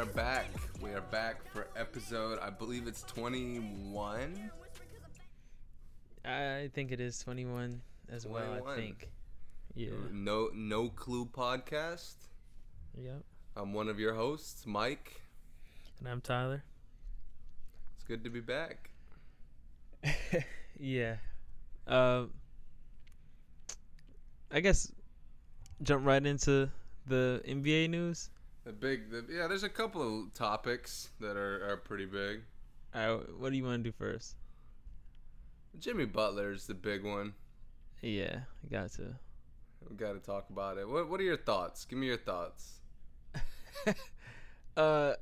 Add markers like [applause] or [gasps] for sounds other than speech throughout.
are back. We are back for episode, I believe it's 21. I think it is 21 as well. I think. Yeah. No No Clue podcast. Yep. I'm one of your hosts, Mike. And I'm Tyler. It's good to be back. [laughs] Yeah. Um. I guess jump right into the NBA news. The big, the, yeah. There's a couple of topics that are, are pretty big. All right, what do you want to do first? Jimmy Butler's the big one. Yeah, got to. We got to talk about it. What What are your thoughts? Give me your thoughts. [laughs] Uh,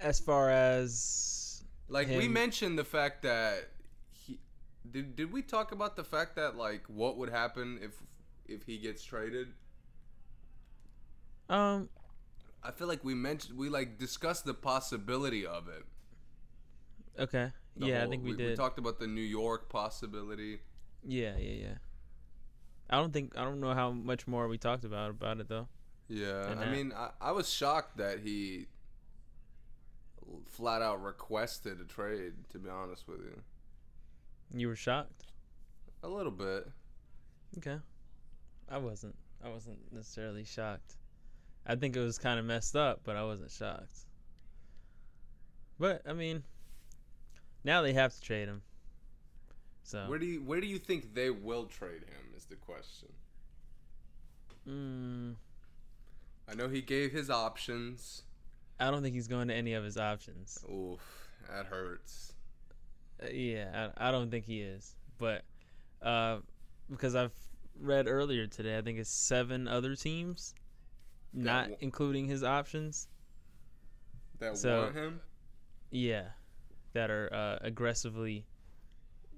as far as Like we mentioned the fact that he did. Did we talk about the fact that like what would happen if if he gets traded? um, I feel like we mentioned we like discussed the possibility of it. okay, The yeah, I think we, we did. We talked about the New York possibility. yeah, yeah, yeah. I don't think I don't know how much more we talked about about it though. Yeah, And I that- mean, I, I was shocked that he flat out requested a trade. To be honest with you, You were shocked. a little bit. Okay. I wasn't. I wasn't necessarily shocked. I think it was kind of messed up, but I wasn't shocked. But I mean, now they have to trade him. So Where do you Where do you think they will trade him? Is the question. mm, I know he gave his options. I don't think he's going to any of his options. Oof, that hurts. Uh, yeah, I, I don't think he is. But uh, because I've read earlier today, I think it's seven other teams, not w- including his options. That So- want him. Yeah, that are uh, aggressively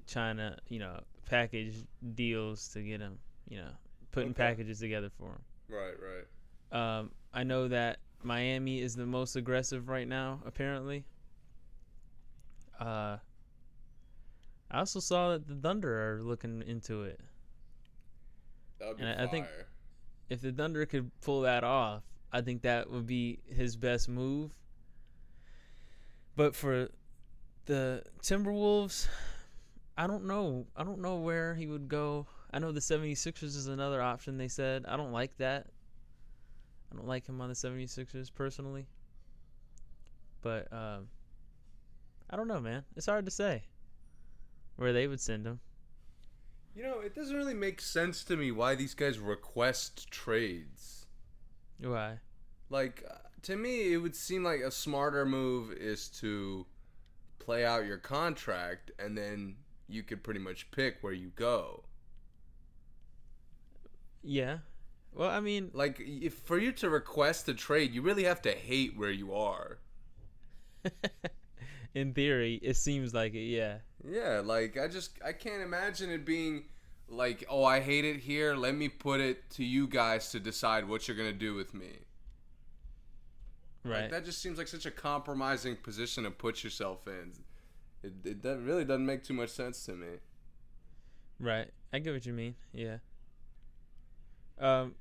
trying to, you know, package deals to get him, you know, putting Okay. packages together for him. Right, right. Um, I know that Miami is the most aggressive right now, apparently. Uh, I also saw that the Thunder are looking into it. That would be And. I- I think- If the Thunder could pull that off, I think that would be his best move. But for the Timberwolves, I don't know. I don't know where he would go. I know the 76ers is another option they said. I don't like that. I don't like him on the 76ers personally. But um I don't know, man. It's hard to say where they would send him. You know, it doesn't really make sense to me why these guys request trades. Why? Like, uh, to me, it would seem like a smarter move is to play out your contract and then you could pretty much pick where you go. Yeah. Well, I mean, Like, if for you to request a trade, you really have to hate where you are. [laughs] in theory, it seems like it. Yeah. Yeah, like I just I can't imagine it being like, oh, I hate it here. Let me put it to you guys to decide what you're gonna do with me. Right. Like, that just seems like such a compromising position to put yourself in. It, it that really doesn't make too much sense to me. right. I get what you mean. Yeah. Um.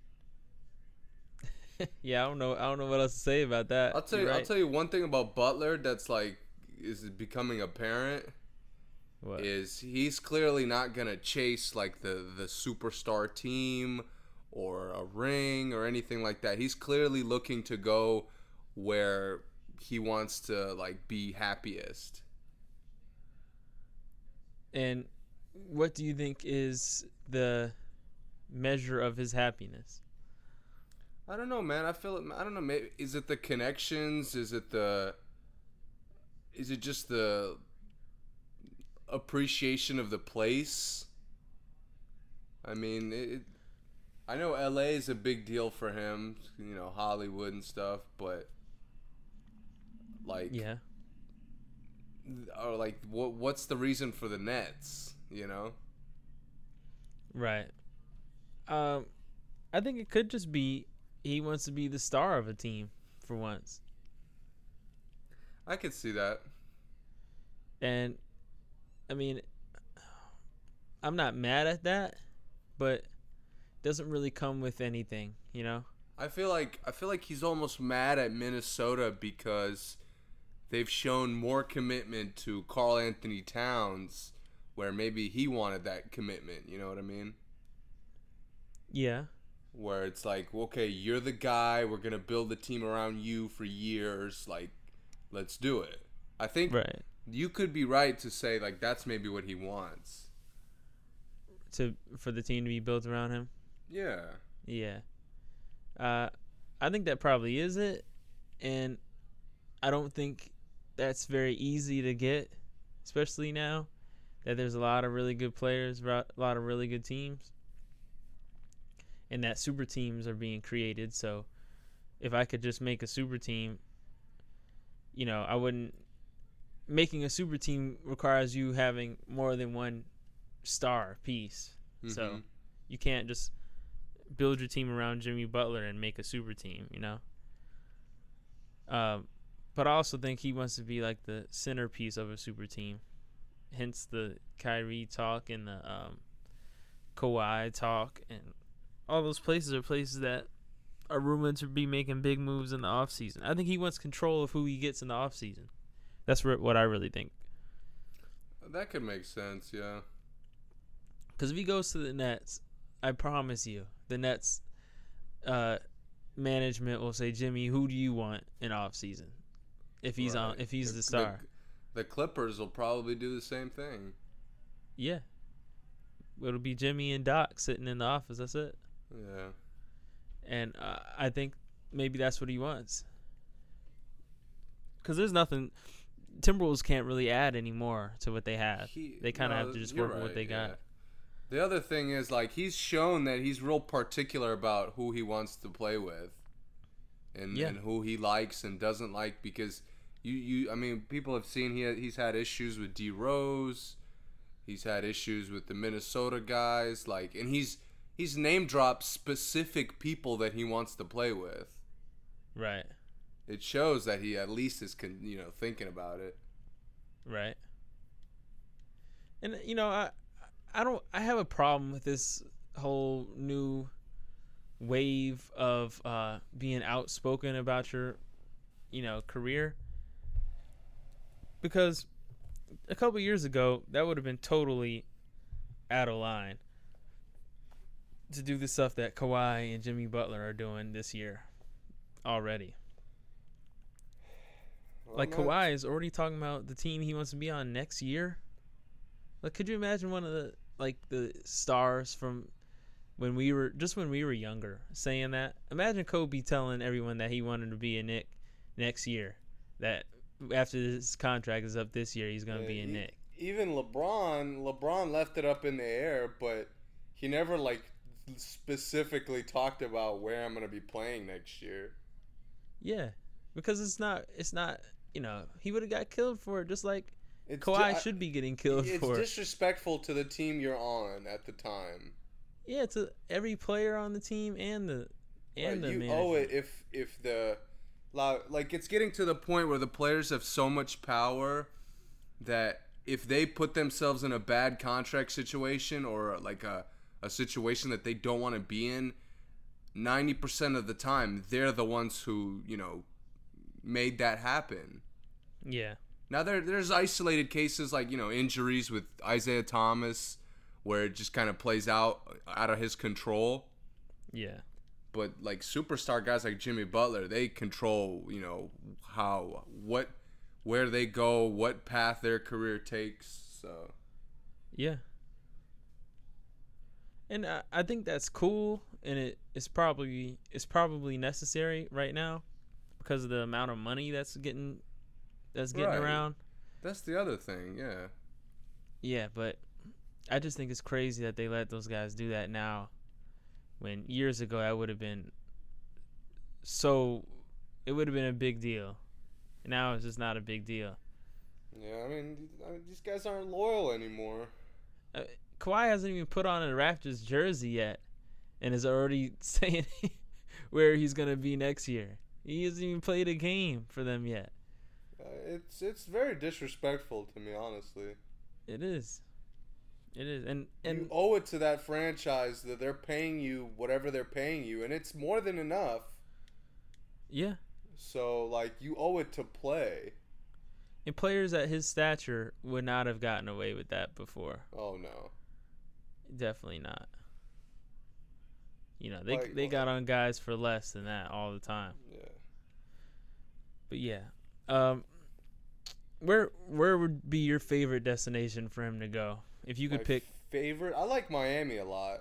[laughs] yeah, I don't know. I don't know what else to say about that. I'll tell you. I'll tell you one thing about Butler that's like is becoming apparent What? is he's clearly not gonna chase like the the superstar team or a ring or anything like that. He's clearly looking to go where he wants to like be happiest. And what do you think is the measure of his happiness? I don't know, man. I feel it. I don't know. Maybe is it the connections? Is it the? Is it just the appreciation of the place? I mean, it, I know L.A. is a big deal for him. You know, Hollywood and stuff, but like, Yeah. or like, what? What's the reason for the Nets? You know? Right. Um, I think it could just be he wants to be the star of a team for once, I could see that. and I mean, I'm not mad at that, but it doesn't really come with anything, you know. I feel like I feel like he's almost mad at Minnesota because they've shown more commitment to Karl-Anthony Towns where maybe he wanted that commitment, you know what I mean? Yeah. Where it's like, okay, you're the guy, we're going to build the team around you for years, like let's do it. I think Right. you could be right to say like that's maybe what he wants. To for the team to be built around him. Yeah. Yeah. Uh, I think that probably is it, and I don't think that's very easy to get, especially now that there's a lot of really good players, a lot of really good teams, and that super teams are being created. So, if I could just make a super team, you know, I wouldn't. Making a super team requires you having more than one star piece. So Mhm. you can't just build your team around Jimmy Butler and make a super team, you know. Um, but I also think he wants to be like the centerpiece of a super team. Hence the Kyrie talk and the um, Kawhi talk and all those places are places that are rumored to be making big moves in the offseason. I think he wants control of who he gets in the offseason. That's what I really think. that could make sense, yeah. Because if he goes to the Nets, I promise you, the Nets uh, management will say, Jimmy, who do you want in off season? If he's on, if he's the, star, The, Clippers will probably do the same thing. yeah, it'll be Jimmy and Doc sitting in the office. That's it. Yeah. And uh, I think maybe that's what he wants. Because there's nothing, Timberwolves can't really add anymore to what they have. He- They kinda no, have to just work with what they got. The other thing is like he's shown that he's real particular about who he wants to play with, and Yeah. and who he likes and doesn't like because you you I mean people have seen he he's had issues with D Rose, he's had issues with the Minnesota guys like and he's he's name dropped specific people that he wants to play with. Right, It shows that he at least is con, you know thinking about it. right. And you know, I I don't I have a problem with this whole new wave of uh, being outspoken about your you know career because a couple years ago that would have been totally out of line to do the stuff that Kawhi and Jimmy Butler are doing this year already. Like I'm not- Kawhi is already talking about the team he wants to be on next year. Like, could you imagine one of the like the stars from when we were just when we were younger saying that? Imagine Kobe telling everyone that he wanted to be a Knick next year. That after his contract is up this year, he's gonna Yeah, be a e- Knick. Even LeBron, LeBron left it up in the air, but he never like specifically talked about where I'm gonna be playing next year. Yeah, because it's not it's not you know he would have got killed for it just like It's Kawhi ju- should be getting killed It's for it. It's disrespectful to the team you're on at the time. Yeah, to every player on the team and the and Right, the you management. owe it if if the like it's getting to the point where the players have so much power that if they put themselves in a bad contract situation or like a a situation that they don't want to be in 90% of the time they're the ones who you know made that happen Yeah, now there there's isolated cases like you know injuries with Isaiah Thomas where it just kind of plays out uh, out of his control yeah. but like superstar guys like Jimmy Butler, they control, you know, how what where they go, what path their career takes. So Yeah. And I, I think that's cool and it it's probably it's probably necessary right now because of the amount of money that's getting that's getting Right. around. that's the other thing, yeah. Yeah, but I just think it's crazy that they let those guys do that now when years ago that would have been so it would have been a big deal. Now it's just not a big deal. Yeah, I mean, I mean, these guys aren't loyal anymore. Uh, Kawhi hasn't even put on a Raptors jersey yet, and is already [laughs] saying where he's gonna be next year. He hasn't even played a game for them yet. Uh, it's it's very disrespectful to me, honestly. It is, it is, and and you owe it to that franchise that they're paying you whatever they're paying you, and it's more than enough. Yeah. So like you owe it to play. And players at his stature would not have gotten away with that before. Oh no. Definitely not. You know, they Like, they got on guys for less than that all the time. Yeah. But yeah. Um where where would be your favorite destination for him to go? If you could My pick favorite. I like Miami a lot.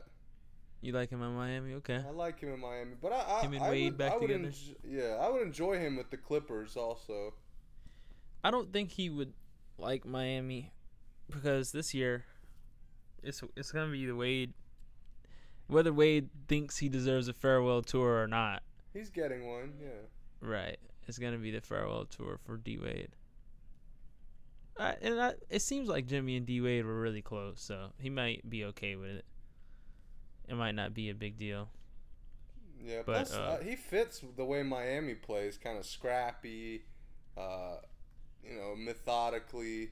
you like him in Miami, okay. I like him in Miami, but I, I Him and I Wade would, back I would together? yeah, I would enjoy him with the Clippers also. I don't think he would like Miami because this year it's it's gonna be the Wade whether Wade thinks he deserves a farewell tour or not. He's getting one, yeah. Right. It's gonna be the farewell tour for D Wade. Uh, and I, it seems like Jimmy and D Wade were really close, so he might be okay with it. It might not be a big deal. Yeah, But, plus uh, uh, he fits the way Miami plays, kind of scrappy, uh, you know, methodically.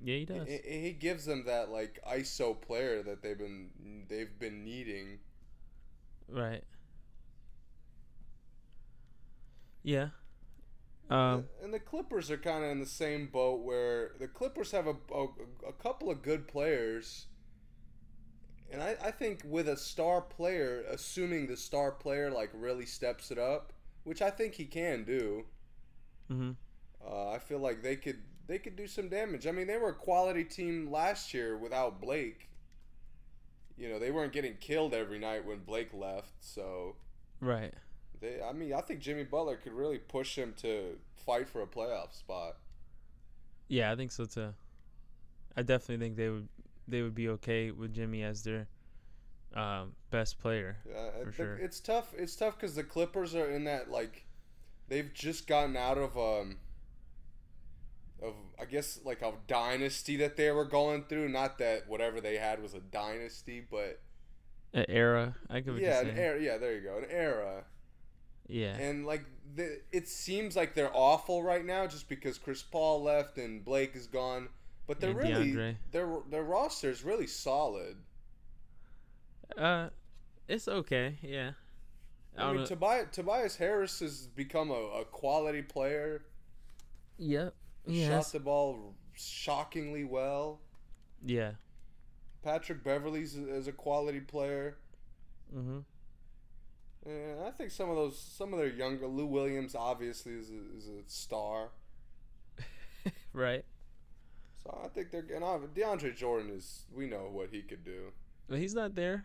Yeah, he does. He, he gives them that like ISO player that they've been they've been needing. right. Yeah. Um. and the Clippers are kind of in the same boat where the Clippers have a, a, a couple of good players. And I, I think with a star player, assuming the star player like really steps it up, which I think he can do, hmm uh, I feel like they could they could do some damage. I mean, they were a quality team last year without Blake. You know, they weren't getting killed every night when Blake left, so Right. they. I mean, I think Jimmy Butler could really push them to fight for a playoff spot. Yeah, I think so too. I definitely think they would they would be okay with Jimmy as their um, best player. Yeah, For sure. it's tough. It's tough because the Clippers are in that like, they've just gotten out of um, of I guess like a dynasty that they were going through. Not that whatever they had was a dynasty, but An era, I could yeah, an era. Yeah, there you go, an era. Yeah. And like, the, it seems like they're awful right now just because Chris Paul left and Blake is gone. But they're And really DeAndre. their their roster is really solid. Uh, it's okay. Yeah. I I, mean. Tobias, Tobias Harris has become a, a quality player. Yep. Shot the ball shockingly well. Yeah. Patrick Beverley's is a quality player. Mhm. And I think some of those, some of their younger, Lou Williams obviously is a, is a star. [laughs] Right. So I think they're and uh, DeAndre Jordan is. We know what he could do. But he's not there.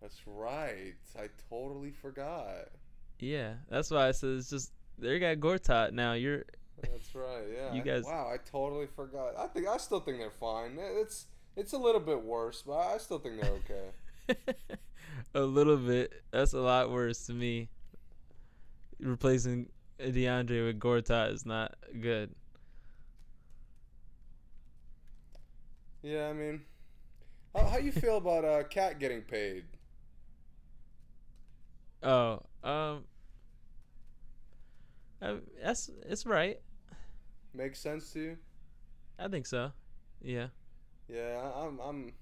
That's right. I totally forgot. Yeah. That's why I said it's just they got Gortat now. You're That's right. [laughs] Yeah. You guys- Wow, I totally forgot. I think I still think they're fine. It's it's a little bit worse, but I still think they're okay. [laughs] a little bit. That's a lot worse to me. Replacing DeAndre with Gortat is not good. yeah, I mean, how, how you feel about uh, [laughs] KAT getting paid? Oh, um, uh, that's it's right. Makes sense to you? I think so. Yeah. Yeah, I- I'm I'm,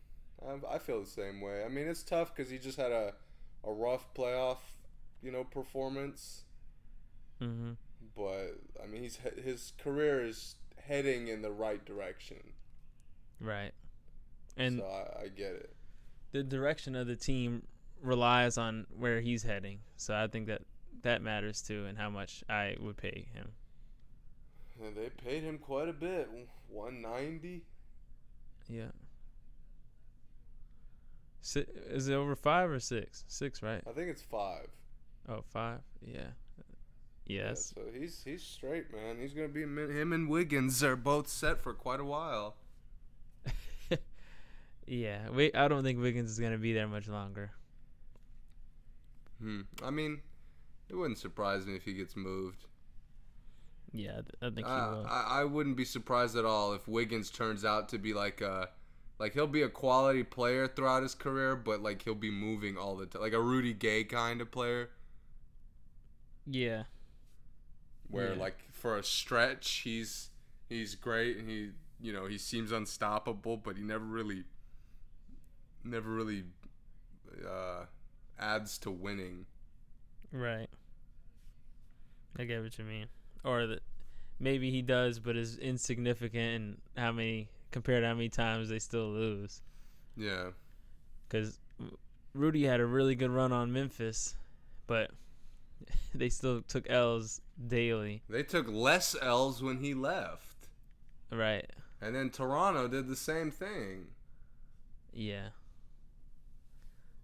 I'm I feel the same way. I mean, it's tough because he just had a a rough playoff, you know, performance. Mm-hmm. But I mean, he's his career is heading in the right direction. Right. And so I, I get it. the direction of the team relies on where he's heading. So I think that that matters too, and how much I would pay him. And they paid him quite a bit, one ninety. Yeah. Is it over five or six? Six, right? I think it's five. Oh, five. Yeah. Yeah, Yes. so he's he's straight, man. He's gonna be him and Wiggins are both set for quite a while. [laughs] Yeah. Wait. I don't think Wiggins is gonna be there much longer. Hmm. I mean, it wouldn't surprise me if he gets moved. Yeah, I think he Uh, will. I, I wouldn't be surprised at all if Wiggins turns out to be like a, like he'll be a quality player throughout his career, but like he'll be moving all the time, like a Rudy Gay kind of player, yeah. where Yeah. like for a stretch he's he's great and he you know he seems unstoppable, but he never really, never really, uh, adds to winning. Right. I get what you mean. Or that maybe he does, but is insignificant in how many compared to how many times they still lose. Yeah. Because Rudy had a really good run on Memphis, but [laughs] they still took L's daily. They took less L's when he left. Right. And then Toronto did the same thing. Yeah.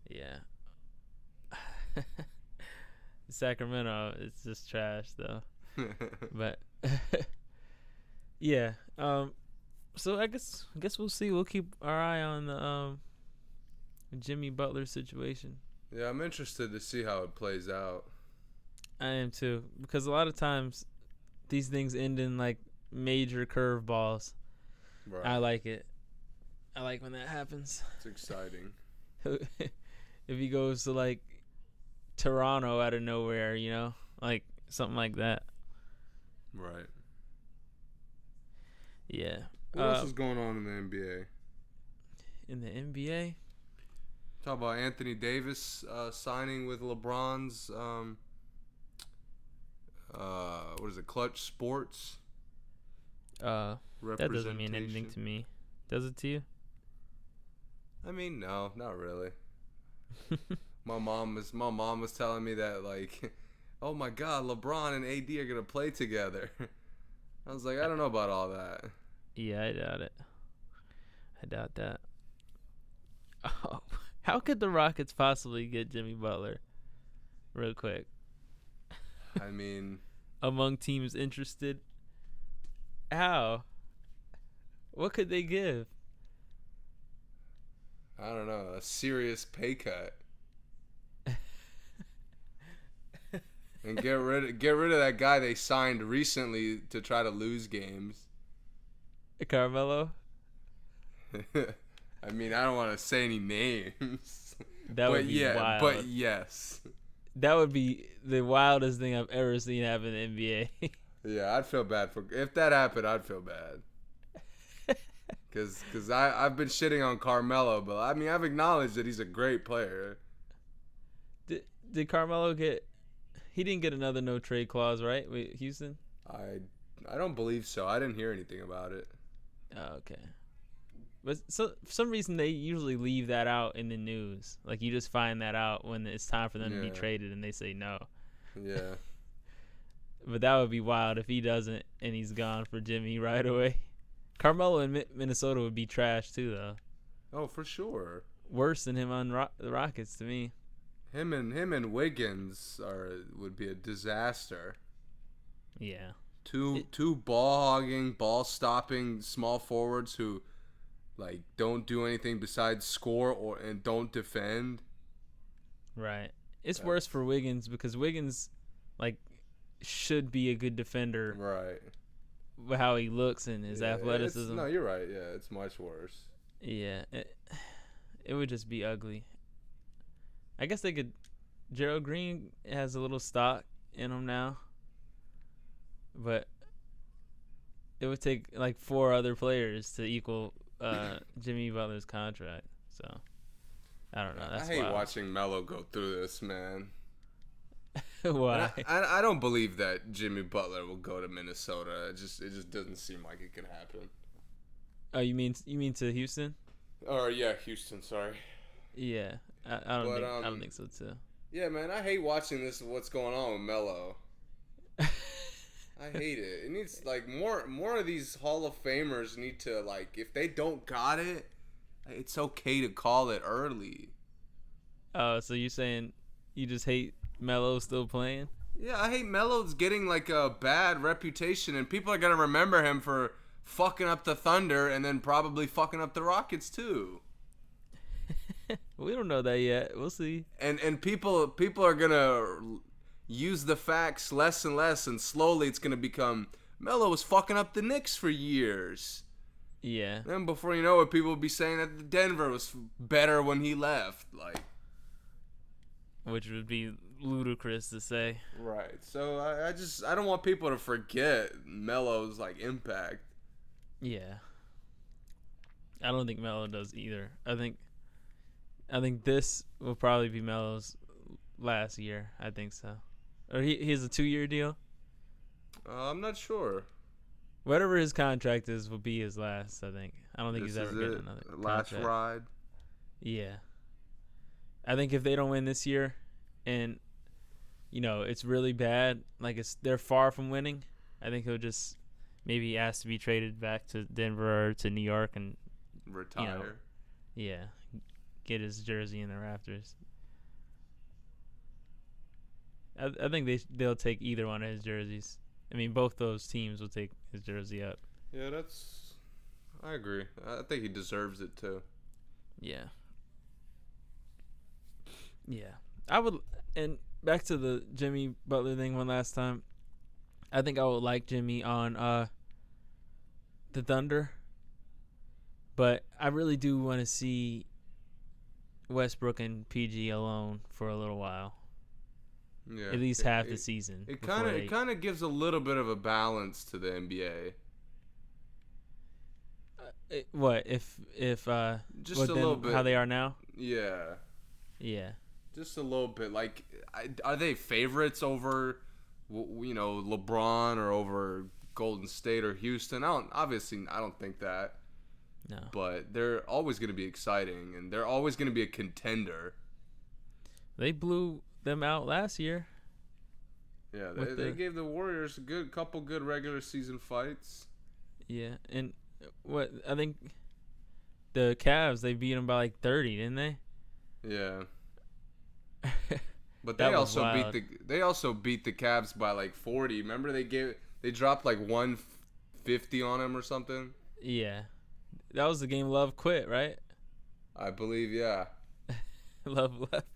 Yeah. [laughs] Sacramento, it's just trash though. [laughs] but [laughs] yeah. Um so I guess I guess we'll see. We'll keep our eye on the um Jimmy Butler situation. yeah, I'm interested to see how it plays out. I am too because a lot of times these things end in like major curveballs. Right. I like it. I like when that happens. it's exciting. [laughs] if he goes to like Toronto out of nowhere, you know, like something like that. Right. Yeah. What else Uh, is going on in the NBA? in the NBA, Talk about Anthony Davis uh, signing with LeBron's. Um, uh, what is it? Klutch Sports. uh, that doesn't mean anything to me. Does it to you? I mean, no, not really. [laughs] My mom was my mom was telling me that like, oh my God, LeBron and AD are gonna play together. [laughs] I was like, I don't know about all that. yeah, I doubt it. I doubt that. [laughs] Oh, how could the Rockets possibly get Jimmy Butler? Real quick, [laughs] I mean, among teams interested, how? What could they give? I don't know, a serious pay cut. And get rid of, get rid of that guy they signed recently to try to lose games. [laughs] Carmelo? [laughs] I mean, I don't want to say any names. [laughs] That would be yeah, wild. but yes. That would be the wildest thing I've ever seen happen in the NBA. Yeah, I'd feel bad for if that happened. I'd feel bad. Cause, cause I I've been shitting on Carmelo, but I mean I've acknowledged that he's a great player. did, did Carmelo get? He didn't get another no trade clause, right? With Houston. I I don't believe so. I didn't hear anything about it. Oh, okay. But so for some reason they usually leave that out in the news. Like you just find that out when it's time for them to be traded, and they say no. Yeah, [laughs] But that would be wild if he doesn't and he's gone for Jimmy right away. Carmelo in Mi- Minnesota would be trash too, though. oh for sure. Worse than him on Ro- the Rockets to me. Him and him and Wiggins are would be a disaster. Yeah. Two It- two ball hogging, ball stopping small forwards who like don't do anything besides score or and don't defend. Right. It's worse for Wiggins because Wiggins, like, should be a good defender. Right. How he looks and his Yeah, athleticism. No, you're right. Yeah, it's much worse. Yeah, it, it would just be ugly. I guess they could. Gerald Green has a little stock in him now, but it would take like four other players to equal uh, [clears throat] Jimmy Butler's contract. So I don't know. That's I hate wild. watching Melo go through this, man. [laughs] Why? I, I, I don't believe that Jimmy Butler will go to Minnesota. It just it just doesn't seem like it can happen. oh, you mean you mean to Houston? Or yeah, Houston. Sorry. Yeah, I, I don't But, think I um, don't think so too. Yeah, man. I hate watching this. What's going on with Melo? I hate it. It needs like more more of these Hall of Famers need to like if they don't got it, it's okay to call it early. Oh, so you saying you just hate Melo still playing? Yeah, I hate Melo's getting like a bad reputation, and people are gonna remember him for fucking up the Thunder and then probably fucking up the Rockets too. [laughs] we don't know that yet. We'll see. And and people people are gonna use the facts less and less, and slowly it's gonna become Melo was fucking up the Knicks for years. Yeah. Then before you know it, people will be saying that Denver was better when he left. Like which would be ludicrous to say. right. So I, I just I don't want people to forget Melo's like impact. Yeah. I don't think Melo does either. I think I think this will probably be Melo's last year. I think so. Or he he has a two year deal. Uh, I'm not sure. Whatever his contract is will be his last. I think. I don't think This he's ever getting another last contract. ride. Yeah. I think if they don't win this year, and you know it's really bad, like it's they're far from winning, I think he'll just maybe ask to be traded back to Denver or to New York and Retire. yeah, get his jersey in the rafters. I, I think they they'll take either one of his jerseys. I mean, both those teams will take his jersey up. Yeah, that's. I agree. I think he deserves it too. Yeah. Yeah. I would and back to the Jimmy Butler thing one last time. I think I would like Jimmy on uh the Thunder. But I really do want to see Westbrook and PG alone for a little while. Yeah. At least it, half it, the season. It kind of it kind of gives a little bit of a balance to the NBA. it- what if if uh Just a then little bit. how they are now? Yeah. Yeah. Just a little bit. Like, I, are they favorites over, you know, LeBron or over Golden State or Houston? I don't. Obviously, I don't think that. No. But they're always going to be exciting, and they're always going to be a contender. They blew them out last year. Yeah, they, With they gave the Warriors a good couple good regular season fights. Yeah, and what I think the Cavs they beat them by like thirty, didn't they? Yeah, [laughs] but they also wild. beat the they also beat the Cavs by like forty. Remember they gave they dropped like one fifty on them or something. yeah, that was the game. Love quit, right? I believe, yeah. [laughs] Love left.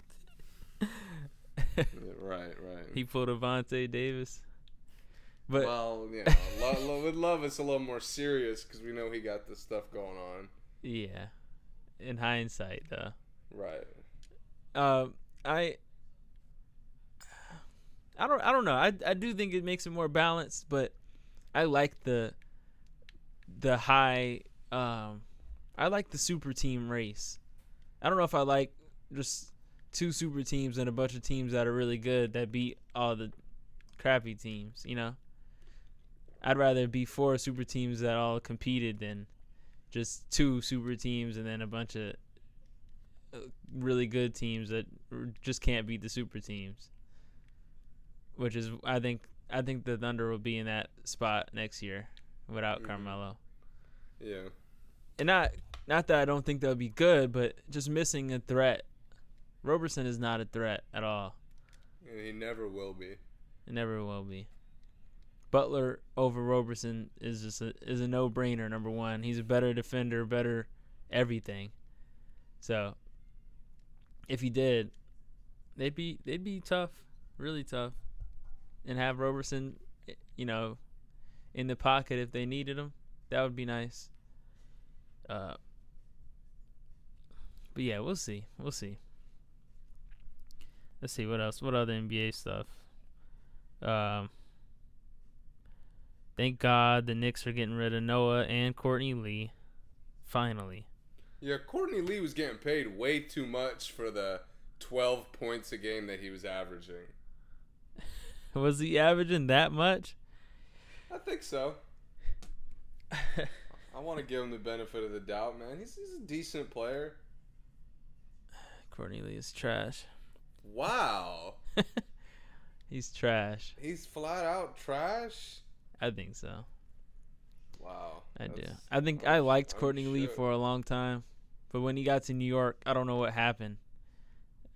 [laughs] Right, right. he pulled Avante Davis, but well, you [laughs] know, lo- lo- with love, it's a little more serious because we know he got this stuff going on. yeah, in hindsight, though, Right. um, I. I don't. I don't know. I, I do think it makes it more balanced, but I like the the high. Um, I like the super team race. I don't know if I like just two super teams and a bunch of teams that are really good that beat all the crappy teams. You know, I'd rather be four super teams that all competed than just two super teams and then a bunch of uh, really good teams that just can't beat the super teams. Which is, I think, I think the Thunder will be in that spot next year without Mhm. Carmelo Yeah. and not not that I don't think they'll be good, but just missing a threat. Roberson is not a threat at all. And he never will be. It never will be. Butler over Roberson is just a, is a no brainer. Number one, he's a better defender, better everything. So, if he did, they'd be they'd be tough, really tough, and have Roberson, you know, in the pocket if they needed him. That would be nice. Uh, but yeah, we'll see. We'll see. Let's see what else. What other NBA stuff? Um, thank God the Knicks are getting rid of Noah and Courtney Lee. Finally. Yeah, Courtney Lee was getting paid way too much for the 12 points a game that he was averaging. [laughs] Was he averaging that much? I think so. [laughs] I want to give him the benefit of the doubt, man. He's, he's a decent player. [sighs] Courtney Lee is trash. Wow. [laughs] He's trash. He's flat out trash. I think so. Wow. I do. I think I'm I liked I'm Courtney Lee for a long time, but when he got to New York, I don't know what happened.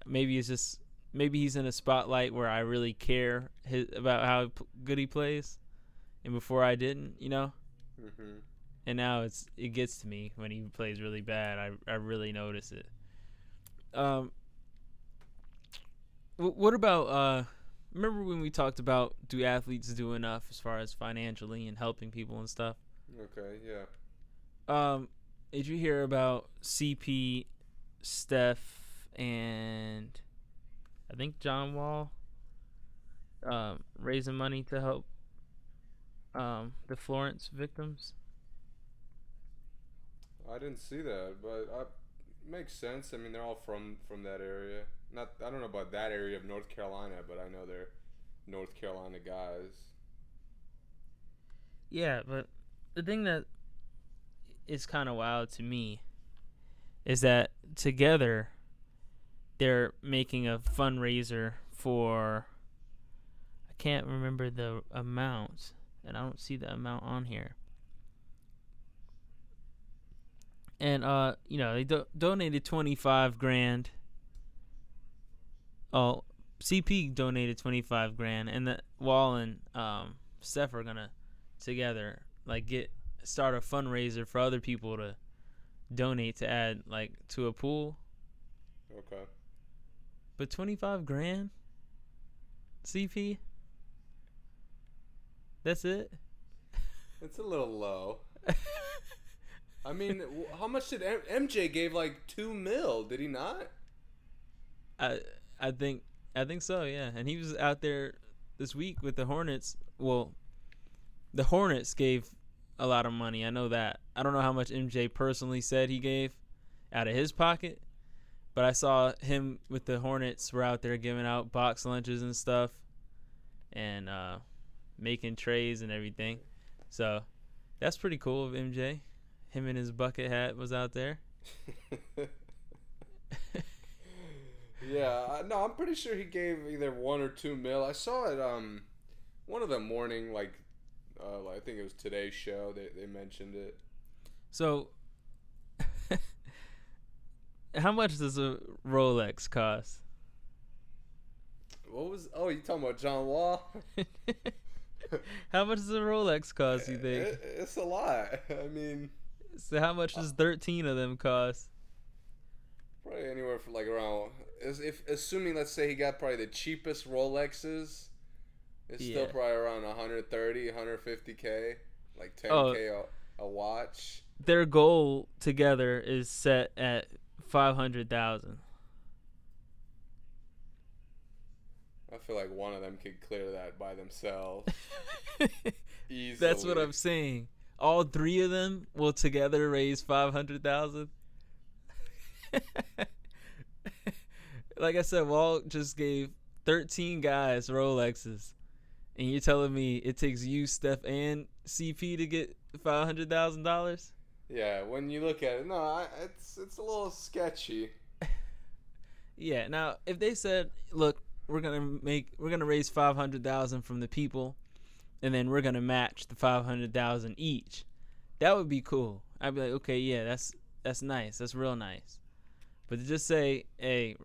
Maybe it's just maybe he's in a spotlight where I really care his, about how good he plays, and before I didn't, you know. Mhm. And now it's it gets to me when he plays really bad. I I really notice it. Um. wh- What about uh? Remember when we talked about do athletes do enough as far as financially and helping people and stuff? Okay, yeah. Um, did you hear about CP, Steph, and I think John Wall um, raising money to help um, the Florence victims? I didn't see that, but I, Makes sense. I mean, they're all from from that area. Not I don't know about that area of North Carolina, but I know they're North Carolina guys. Yeah, but the thing that is kind of wild to me is that together they're making a fundraiser for I can't remember the amount and I don't see the amount on here. And uh, you know, they do- donated 25 grand. Oh, CP donated 25 grand and the Wall and um Steph are going to together like get start a fundraiser for other people to donate to add like to a pool. Okay. But 25 grand? CP? That's it? It's a little low. [laughs] I mean, how much did M- MJ gave like two mil? Did he not? I I think I think so, yeah. And he was out there this week with the Hornets. Well, the Hornets gave a lot of money. I know that. I don't know how much MJ personally said he gave out of his pocket, but I saw him with the Hornets were out there giving out box lunches and stuff and uh, making trays and everything. So that's pretty cool of MJ. Him and his bucket hat was out there. [laughs] yeah, I- no, I'm pretty sure he gave either one or two mil. I saw it um one of the morning like uh, I think it was today's show. They they mentioned it. So, [laughs] how much does a Rolex cost? What was? Oh, you talking about John Wall? [laughs] [laughs] how much does a Rolex cost? You think? It, it's a lot. [laughs] I mean. So how much does thirteen of them cost? Probably anywhere from like around. If assuming, let's say he got probably the cheapest Rolexes, it's yeah. still probably around 130, 150k, like 10k oh, a, a watch. Their goal together is set at 500,000. I feel like one of them could clear that by themselves easily. [laughs] That's what I'm saying. All three of them will together raise five hundred thousand. [laughs] like I said, Wall just gave thirteen guys Rolexes, and you're telling me it takes you, Steph, and CP to get five hundred thousand dollars? Yeah, when you look at it, no, I, it's it's a little sketchy. [laughs] Yeah. Now, if they said, "Look, we're gonna make, we're gonna raise five hundred thousand from the people, and then we're gonna match the five hundred thousand each," that would be cool. I'd be like, "Okay, yeah, that's that's nice. That's real nice." But to just say, "Hey,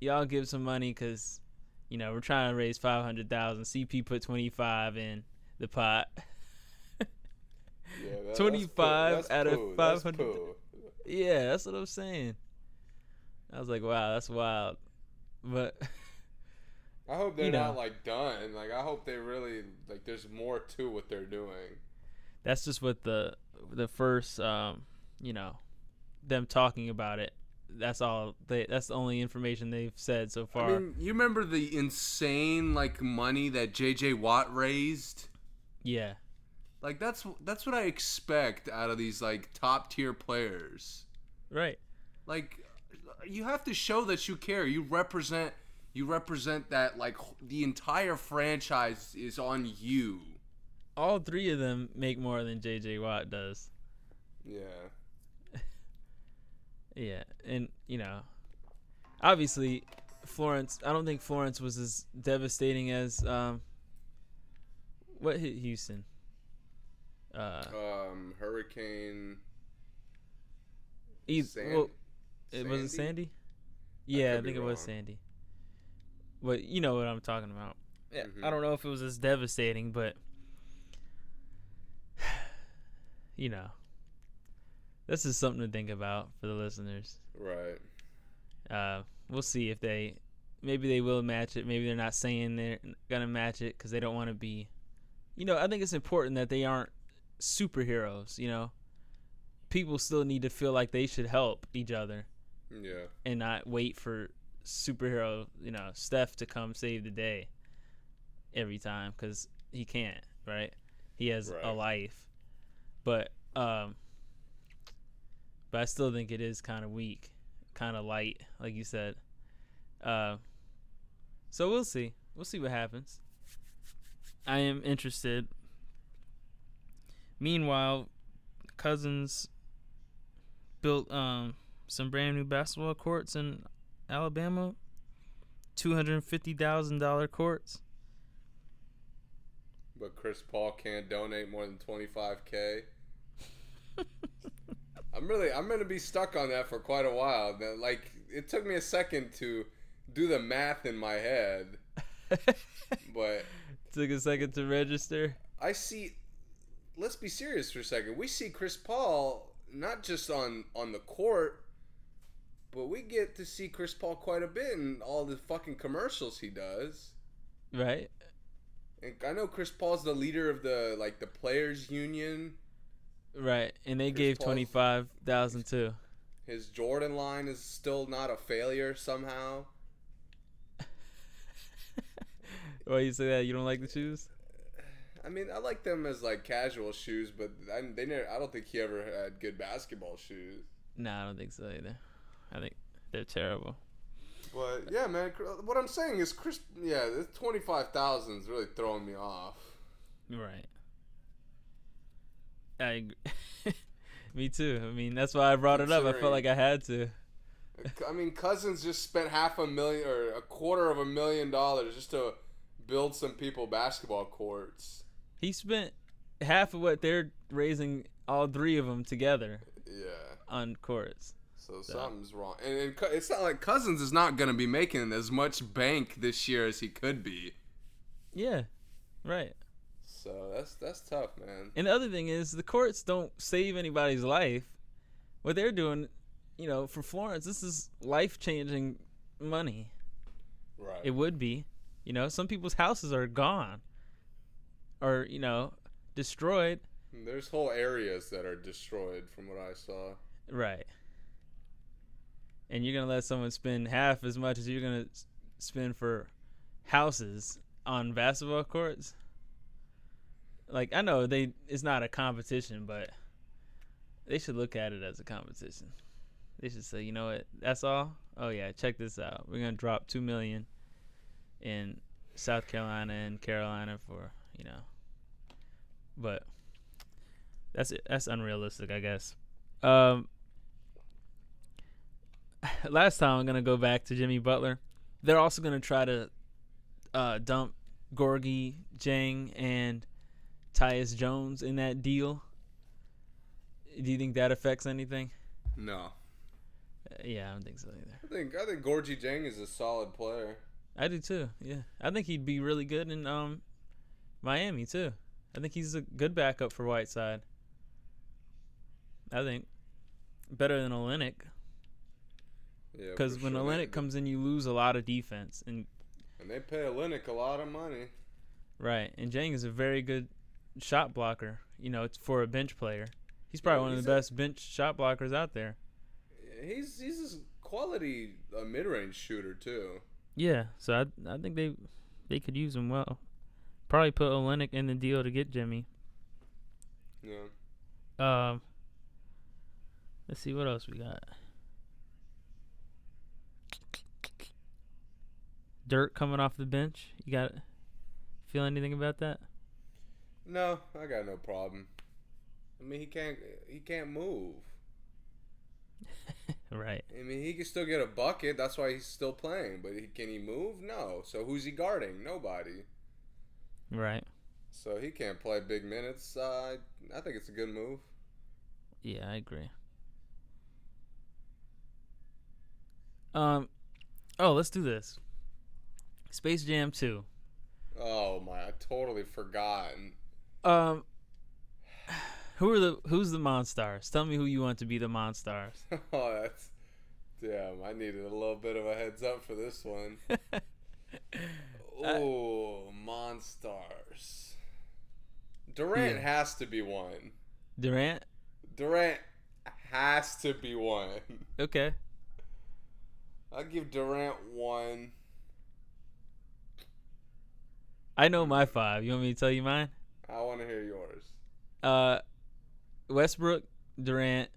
y'all give some money because, you know, we're trying to raise five hundred thousand. CP put twenty five in the pot." Yeah, that, 25 poo. That's out of poo. That's 500. poo. yeah, that's what I'm saying. I was like, "Wow, that's wild," but. [laughs] I hope they're You not like done. Like I hope they really like. There's more to what they're doing. that's just what the the first um you know them talking about it that's all they that's the only information they've said so far I mean, you remember the insane like money that J.J. Watt raised? yeah Like that's that's what I expect out of these like top tier players. right Like you have to show that you care. You represent you represent that like the entire franchise is on you. all three of them make more than jj watt does Yeah. [laughs] yeah and you know obviously florence i don't think florence was as devastating as um what hit houston uh Um, Hurricane. eith- San- well, it was it Sandy? sandy yeah i, could be think it was sandy but you know what i'm talking about yeah Mhm. i don't know if it was as devastating but [sighs] you know this is something to think about for the listeners Right. uh we'll see if they maybe they will match it maybe they're not saying they're gonna match it because they don't want to be you know i think it's important that they aren't superheroes you know people still need to feel like they should help each other Yeah. and not wait for superhero, you know, Steph to come save the day every time because he can't, right? He has a life, but um, but I still think it is kind of weak kind of light, like you said. Uh, so we'll see. We'll see what happens. I am interested. Meanwhile, Cousins built um some brand new basketball courts in Alabama. Two hundred fifty thousand dollar courts. But Chris Paul can't donate more than twenty five k. [laughs] I'm really I'm gonna be stuck on that for quite a while. Like it took me a second to do the math in my head, but [laughs] Took a second to register. I see. Let's be serious for a second. We see Chris Paul not just on on the court, but we get to see Chris Paul quite a bit in all the fucking commercials he does. Right. And I know Chris Paul's the leader of the like the players union. Right. And they Chris gave twenty five thousand too. His Jordan line is still not a failure somehow. [laughs] Why you say that? You don't like the shoes? I mean, I like them as like casual shoes, but I, they never. I don't think he ever had good basketball shoes. Nah, I don't think so either. I think they're terrible. But yeah, man. What I'm saying is, Chris. Yeah, this twenty five thousand is really throwing me off. Right. I agree. [laughs] Me too. I mean, that's why I brought it up. I felt like I had to. I mean, Cousins just spent half a million or a quarter of a million dollars just to build some people basketball courts. He spent half of what they're raising all three of them together Yeah. on courts. So something's wrong, and, and it's not like Cousins is not going to be making as much bank this year as he could be. Yeah. Right. So that's that's tough, man. And the other thing is the courts don't save anybody's life. What they're doing, you know, for Florence, this is life-changing money. Right. It would be. You know, some people's houses are gone or, you know, destroyed. There's whole areas that are destroyed from what I saw. Right. And you're to let someone spend half as much as you're to spend for houses on basketball courts? Like I know they it's not a competition, but they should look at it as a competition. They should say, "You know what? That's all. Oh yeah, check this out. We're to drop 2 million in South Carolina and Carolina for, you know. But that's it. that's unrealistic, I guess. Um, [laughs] last time I'm gonna go back to Jimmy Butler. They're also gonna try to uh, dump Gorgui, Dieng, and Tyus Jones in that deal. Do you think that affects anything? No, Uh, yeah, I don't think so either. I think I think Gorgui Dieng is a solid player. I do too. Yeah, I think he'd be really good in um Miami too. I think he's a good backup for Whiteside. I think better than Olynyk because for when sure. Olynyk comes in, you lose a lot of defense. And and they pay Olynyk a lot of money. right, and Dieng is a very good shot blocker. You know, it's for a bench player. He's probably Yeah, one of the a- best bench shot blockers out there. He's he's a quality uh, mid range shooter too. Yeah, so I I think they they could use him well. Probably put Olynyk in the deal to get Jimmy. Yeah. Um, let's see what else we got. Dirk coming off the bench. You got feel anything about that? No, I got no problem. I mean, he can't he can't move. [laughs] right. I mean, he can still get a bucket. That's why he's still playing. But he, can he move? No. So who's he guarding? Nobody. Right. So he can't play big minutes. Uh, I think it's a good move. Yeah, I agree. Um, oh, let's do this. Space Jam 2. Oh my! I totally forgotten. Um, [sighs] who are the who's the Monstars? Tell me who you want to be the Monstars. [laughs] oh, that's damn. I needed a little bit of a heads up for this one. [laughs] Oh, Monstars. Durant Yeah. has to be one. Durant. Durant has to be one. Okay. I'll give Durant one. I know my five. You want me to tell you mine? I want to hear yours. Uh, Westbrook, Durant,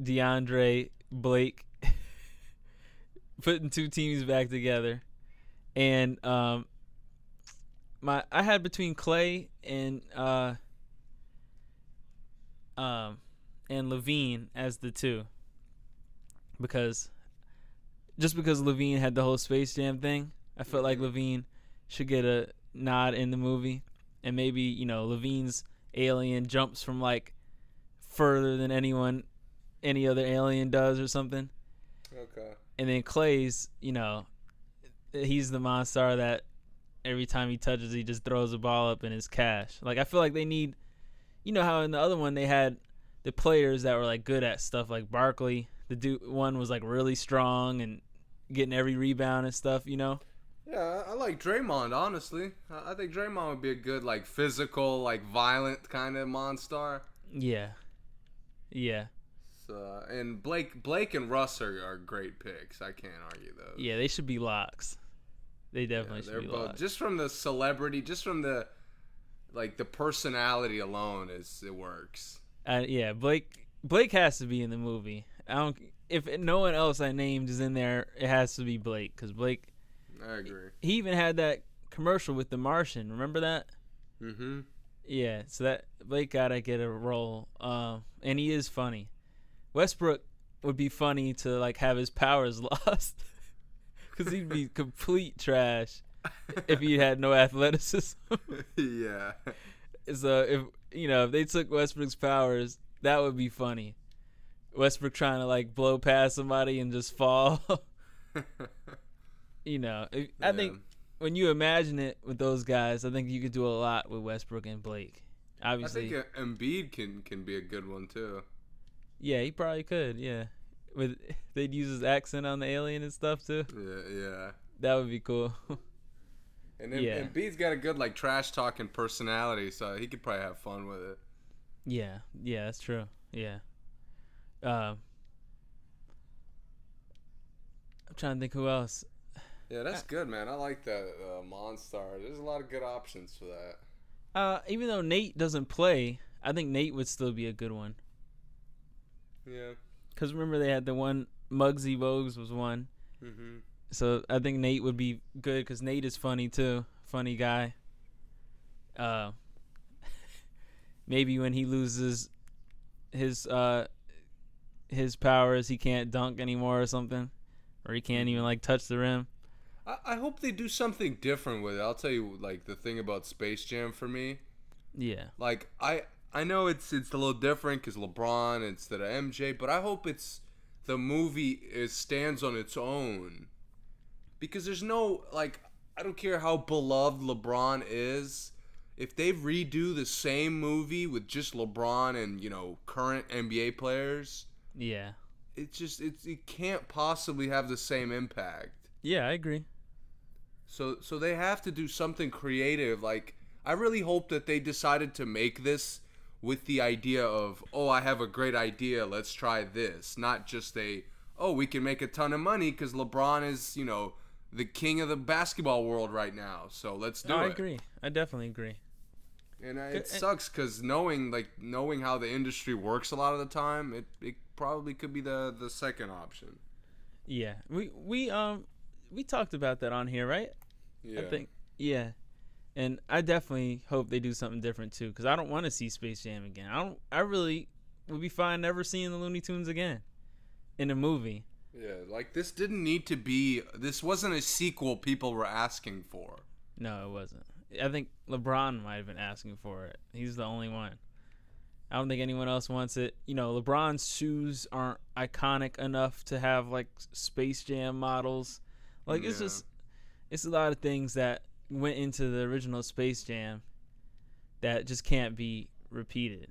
DeAndre, Blake, [laughs] putting two teams back together, and um, my I had between Clay and uh, um, and LaVine as the two, because just because LaVine had the whole Space Jam thing, I felt like Mhm. Should get a nod in the movie, and maybe you know LaVine's alien jumps from like further than anyone any other alien does or something Okay. and then Clay's, you know, he's the monster that every time he touches, he just throws a ball up in his cash. Like I feel like they need, you know, how in the other one they had the players that were like good at stuff, like Barkley. The dude one was like really strong and getting every rebound and stuff. You know. Yeah, I like Draymond. Honestly, I think Draymond would be a good, like, physical, like, violent kind of monster. Yeah. Yeah. So, and Blake, Blake and Russ are, are great picks. I can't argue those. Yeah. They should be locks. They Yeah, definitely they're should be both locks. just from the celebrity, just from the, like, the personality alone is it works. Uh, yeah, Blake Blake has to be in the movie. I don't if no one else I named is in there, it has to be Blake because Blake. I agree. He even had that commercial with The Martian. Remember that? Mm-hmm. Yeah. So that Blake gotta get a role. Um, and he is funny. Westbrook would be funny to like have his powers [laughs] lost because he'd be [laughs] complete trash if he had no athleticism. [laughs] yeah. so if you know if they took Westbrook's powers, that would be funny. Westbrook trying to like blow past somebody and just fall. You know, if- I think when you imagine it with those guys, I think you could do a lot with Westbrook and Blake. Obviously, I think uh, Embiid can can be a good one too. yeah, he probably could. Yeah, with [laughs] they'd use his accent on the alien and stuff too. Yeah, yeah. That would be cool. [laughs] And then Yeah. Embiid's got a good like trash talking personality, so he could probably have fun with it. yeah, yeah, that's true. Yeah. Um, I'm trying to think who else. Yeah, that's good, man. I like that uh, Monstar. There's a lot of good options for that. Uh, even though Nate doesn't play, I think Nate would still be a good one. Yeah. Cause remember they had the one Muggsy Bogues was one, Mm-hmm. so I think Nate would be good because Nate is funny too, funny guy. Uh, [laughs] maybe when he loses his uh his powers, he can't dunk anymore or something, or he can't even like touch the rim. I, I hope they do something different with it. I'll tell you, like the thing about Space Jam for me, Yeah, like I I know it's it's a little different because LeBron instead of MJ, but I hope it's the movie is stands on its own because there's no like I don't care how beloved LeBron is. If they redo the same movie with just LeBron and you know current NBA players, yeah, it just it's it can't possibly have the same impact. yeah. I agree. So so they have to do something creative. Like I really hope that they decided to make this with the idea of, "Oh, I have a great idea, let's try this." Not just a, "Oh, we can make a ton of money cuz LeBron is, you know, the king of the basketball world right now. So let's do No, I it." agree. I definitely agree. And Good- it sucks cuz knowing like knowing how the industry works a lot of the time, it it probably could be the the second option. Yeah, we we um we talked about that on here, right? Yeah. I think yeah, and I definitely hope they do something different too, because I don't want to see Space Jam again. I don't. I really would be fine never seeing the Looney Tunes again in a movie. Yeah, like this didn't need to be this wasn't a sequel people were asking for. No, it wasn't. I think LeBron might have been asking for it. He's the only one. I don't think anyone else wants it. You know, LeBron's shoes aren't iconic enough to have like Space Jam models. Like it's just it's a lot of things that went into the original Space Jam that just can't be repeated.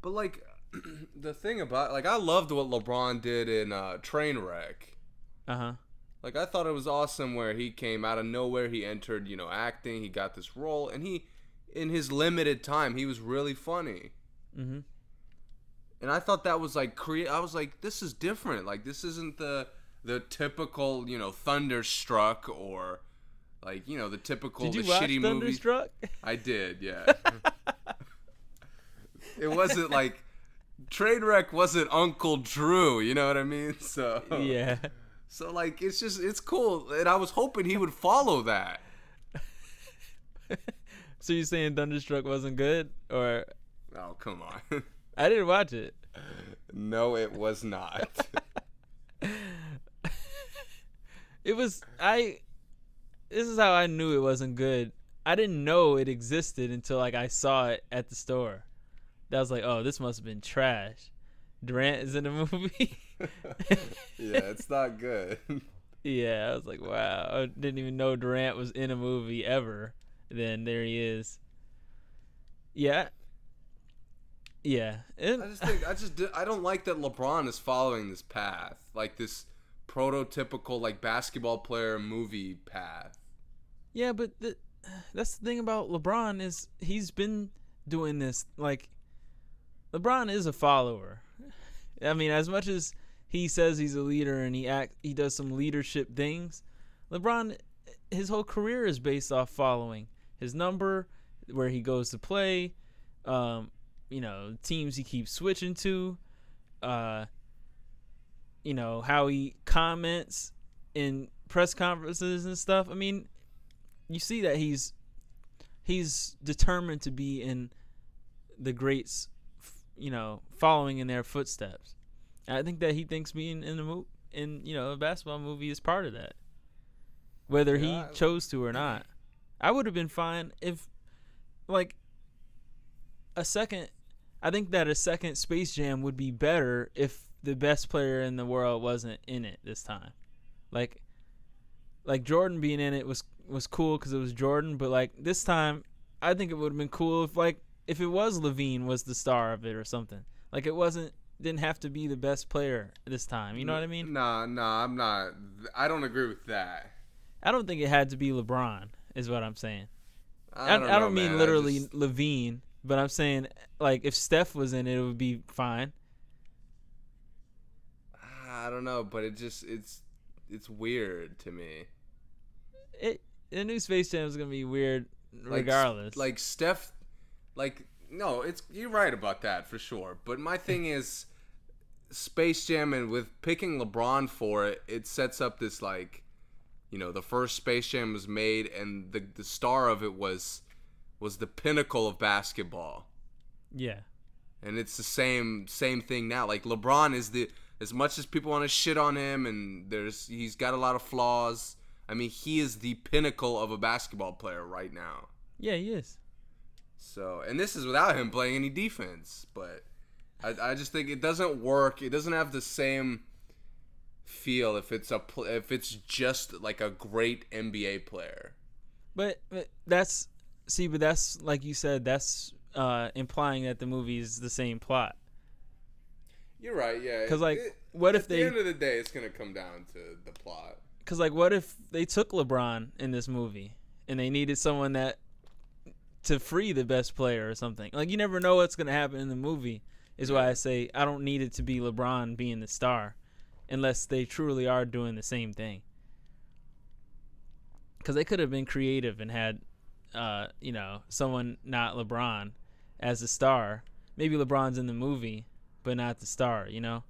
But like [clears throat] the thing about like I loved what LeBron did in uh, Trainwreck. Uh huh. Like I thought it was awesome where he came out of nowhere. He entered, you know, acting. He got this role, and he, in his limited time, he was really funny. Mm-hmm. And I thought that was like create. I was like, this is different. Like this isn't the the typical, you know, Thunderstruck or like you know the typical Did you the watch shitty movie. Thunderstruck? I [laughs] did, yeah. it wasn't like Trainwreck wasn't Uncle Drew, you know what I mean? [laughs] So yeah. So like it's just it's cool, and I was hoping he would follow that. [laughs] so you saying Thunderstruck wasn't good, or Oh come on. I didn't watch it. no, it was not. It was I. This is how I knew it wasn't good. I didn't know it existed until like I saw it at the store. That was like, oh, this must have been trash. Durant is in the movie. [laughs] yeah, it's not good. [laughs] yeah, I was like, wow, I didn't even know Durant was in a movie ever. Then there he is. Yeah. Yeah. And, I just think I just I don't like that LeBron is following this path, like this prototypical like basketball player movie path. Yeah, but the, that's the thing about LeBron is he's been doing this like LeBron is a follower. I mean, as much as he says he's a leader and he act he does some leadership things, LeBron his whole career is based off following his number, where he goes to play, um, you know, teams he keeps switching to, uh, you know, how he comments in press conferences and stuff. I mean, you see that he's he's determined to be in the greats you know, following in their footsteps. And I think that he thinks being in a mo- in you know a basketball movie is part of that, whether yeah, he chose to or not. I would have been fine if, like, a second. I think that a second Space Jam would be better if the best player in the world wasn't in it this time. Like, like Jordan being in it was was cool because it was Jordan, but like this time, I think it would have been cool if like if it was LaVine was the star of it or something. Like it wasn't didn't have to be the best player this time. You know what I mean? Nah, nah, I'm not. I don't agree with that. I don't think it had to be LeBron. Is what I'm saying. I don't, I, I don't mean man. literally just... LaVine, but I'm saying like if Steph was in it, it would be fine. I don't know, but it just it's it's weird to me. It the new Space Jam is gonna be weird regardless. Like, like Steph like no, it's you're right about that for sure. But my thing [laughs] is Space Jam and with picking LeBron for it, it sets up this like you know, the first Space Jam was made and the the star of it was was the pinnacle of basketball. Yeah. And it's the same same thing now. Like LeBron is the as much as people want to shit on him and there's he's got a lot of flaws. I mean, he is the pinnacle of a basketball player right now. Yeah, he is. So, and this is without him playing any defense, but I, I just think it doesn't work. It doesn't have the same feel if it's a if it's just like a great NBA player. But, but that's see, but that's like you said, that's uh, implying that the movie is the same plot. You're right, yeah. Because like, it, what if at they? At the end of the day, it's gonna come down to the plot. Because like, what if they took LeBron in this movie and they needed someone that to free the best player or something. Like you never know what's gonna happen in the movie. Is why I say I don't need it to be LeBron being the star, unless they truly are doing the same thing. Because they could have been creative and had, uh, you know, someone not LeBron as the star. Maybe LeBron's in the movie, but not the star. You know.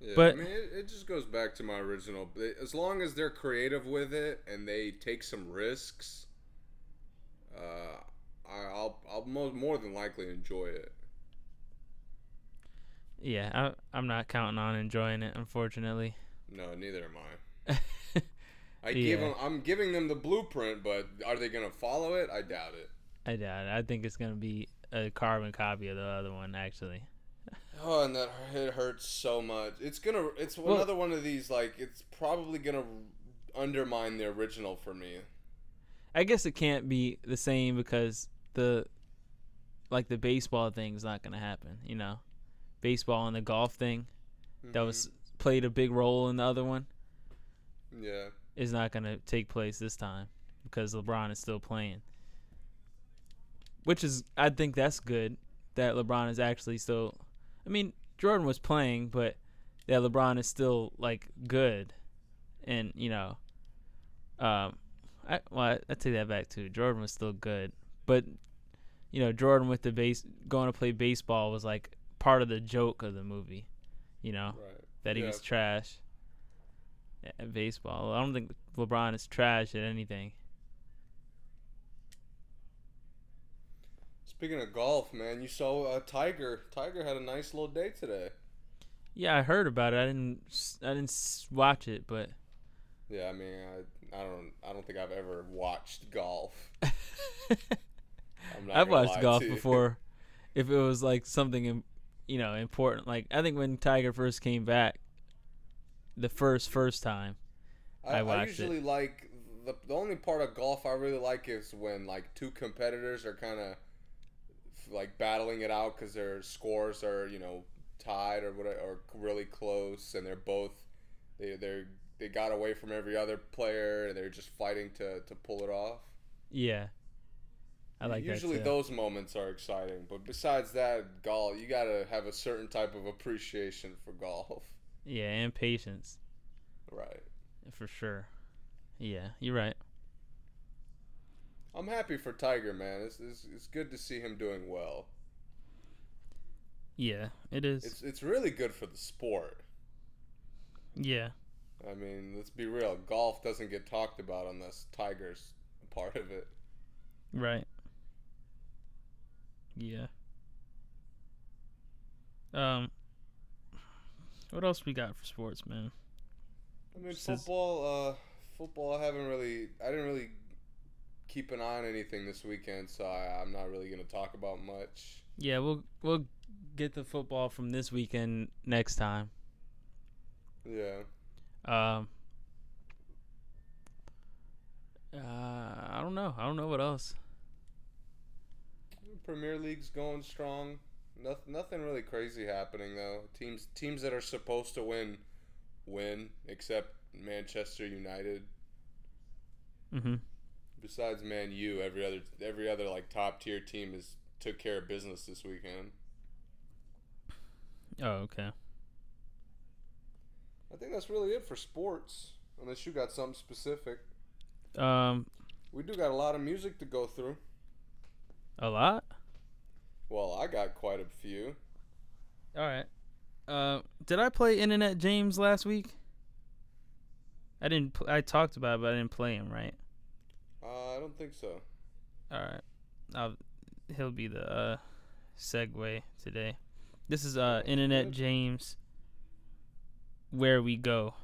Yeah, but I mean, it, it just goes back to my original. As long as they're creative with it and they take some risks, uh, I, will I'll more, more than likely enjoy it. Yeah, I, I'm not counting on enjoying it, unfortunately. No, neither am I. [laughs] I yeah. give them, I'm giving them the blueprint, but are they gonna follow it? I doubt it. I doubt it. I think it's gonna be a carbon copy of the other one, actually. Oh, and that it hurts so much. It's gonna. It's well, another one of these. Like, it's probably gonna undermine the original for me. I guess it can't be the same because the like the baseball thing is not going to happen, you know. Baseball and the golf thing mm-hmm. that was mm-hmm. played a big role in the other one. Yeah. Is not going to take place this time because LeBron is still playing. Which is I think that's good that LeBron is actually still I mean, Jordan was playing, but that LeBron is still like good and, you know, um I well, I, I take that back too. Jordan was still good, but you know, Jordan with the base going to play baseball was like part of the joke of the movie. You know, right. that he yeah. was trash. at baseball. I don't think LeBron is trash at anything. Speaking of golf, man, you saw uh, Tiger. Tiger had a nice little day today. Yeah, I heard about it. I didn't. I didn't watch it, but Yeah, I mean, I, I don't, I don't think I've ever watched golf. [laughs] Not I've watched golf before. If it was like something, you know, important. Like I think when Tiger first came back, the first first time. I, I watched it. I usually like the the only part of golf I really like is when like two competitors are kind of like battling it out because their scores are you know tied or whatever or really close and they're both they they they got away from every other player and they're just fighting to to pull it off. Yeah. I like Usually those moments are exciting, but besides that, golf you gotta have a certain type of appreciation for golf, Yeah, and patience right? for sure. Yeah, you're right. I'm happy for Tiger, man. It's, it's, it's good to see him doing well. Yeah, it is. It's it's really good for the sport. yeah. I mean, let's be real. Golf doesn't get talked about unless Tiger's a part of it. Right. Yeah. Um. What else we got for sports, man? I mean, football. Uh, football. I haven't really. I didn't really keep an eye on anything this weekend, so I, I'm not really gonna talk about much. Yeah, we'll we'll get the football from this weekend next time. Yeah. Um. Uh, I don't know. I don't know what else. Premier League's going strong. Nothing, nothing really crazy happening though. Teams, teams that are supposed to win, win. Except Manchester United. Mm-hmm. Besides Man U, every other, every other like top tier team is took care of business this weekend. Oh, okay. I think that's really it for sports. Unless you got something specific, Um, we do got a lot of music to go through. a lot. Well, I got quite a few. All right. Uh, did I play Internet James last week? I didn't. Pl- I talked about it, but I didn't play him. Right. I don't think so. All right. I'll, he'll be the uh, segue today. This is uh, Internet James. Where we go.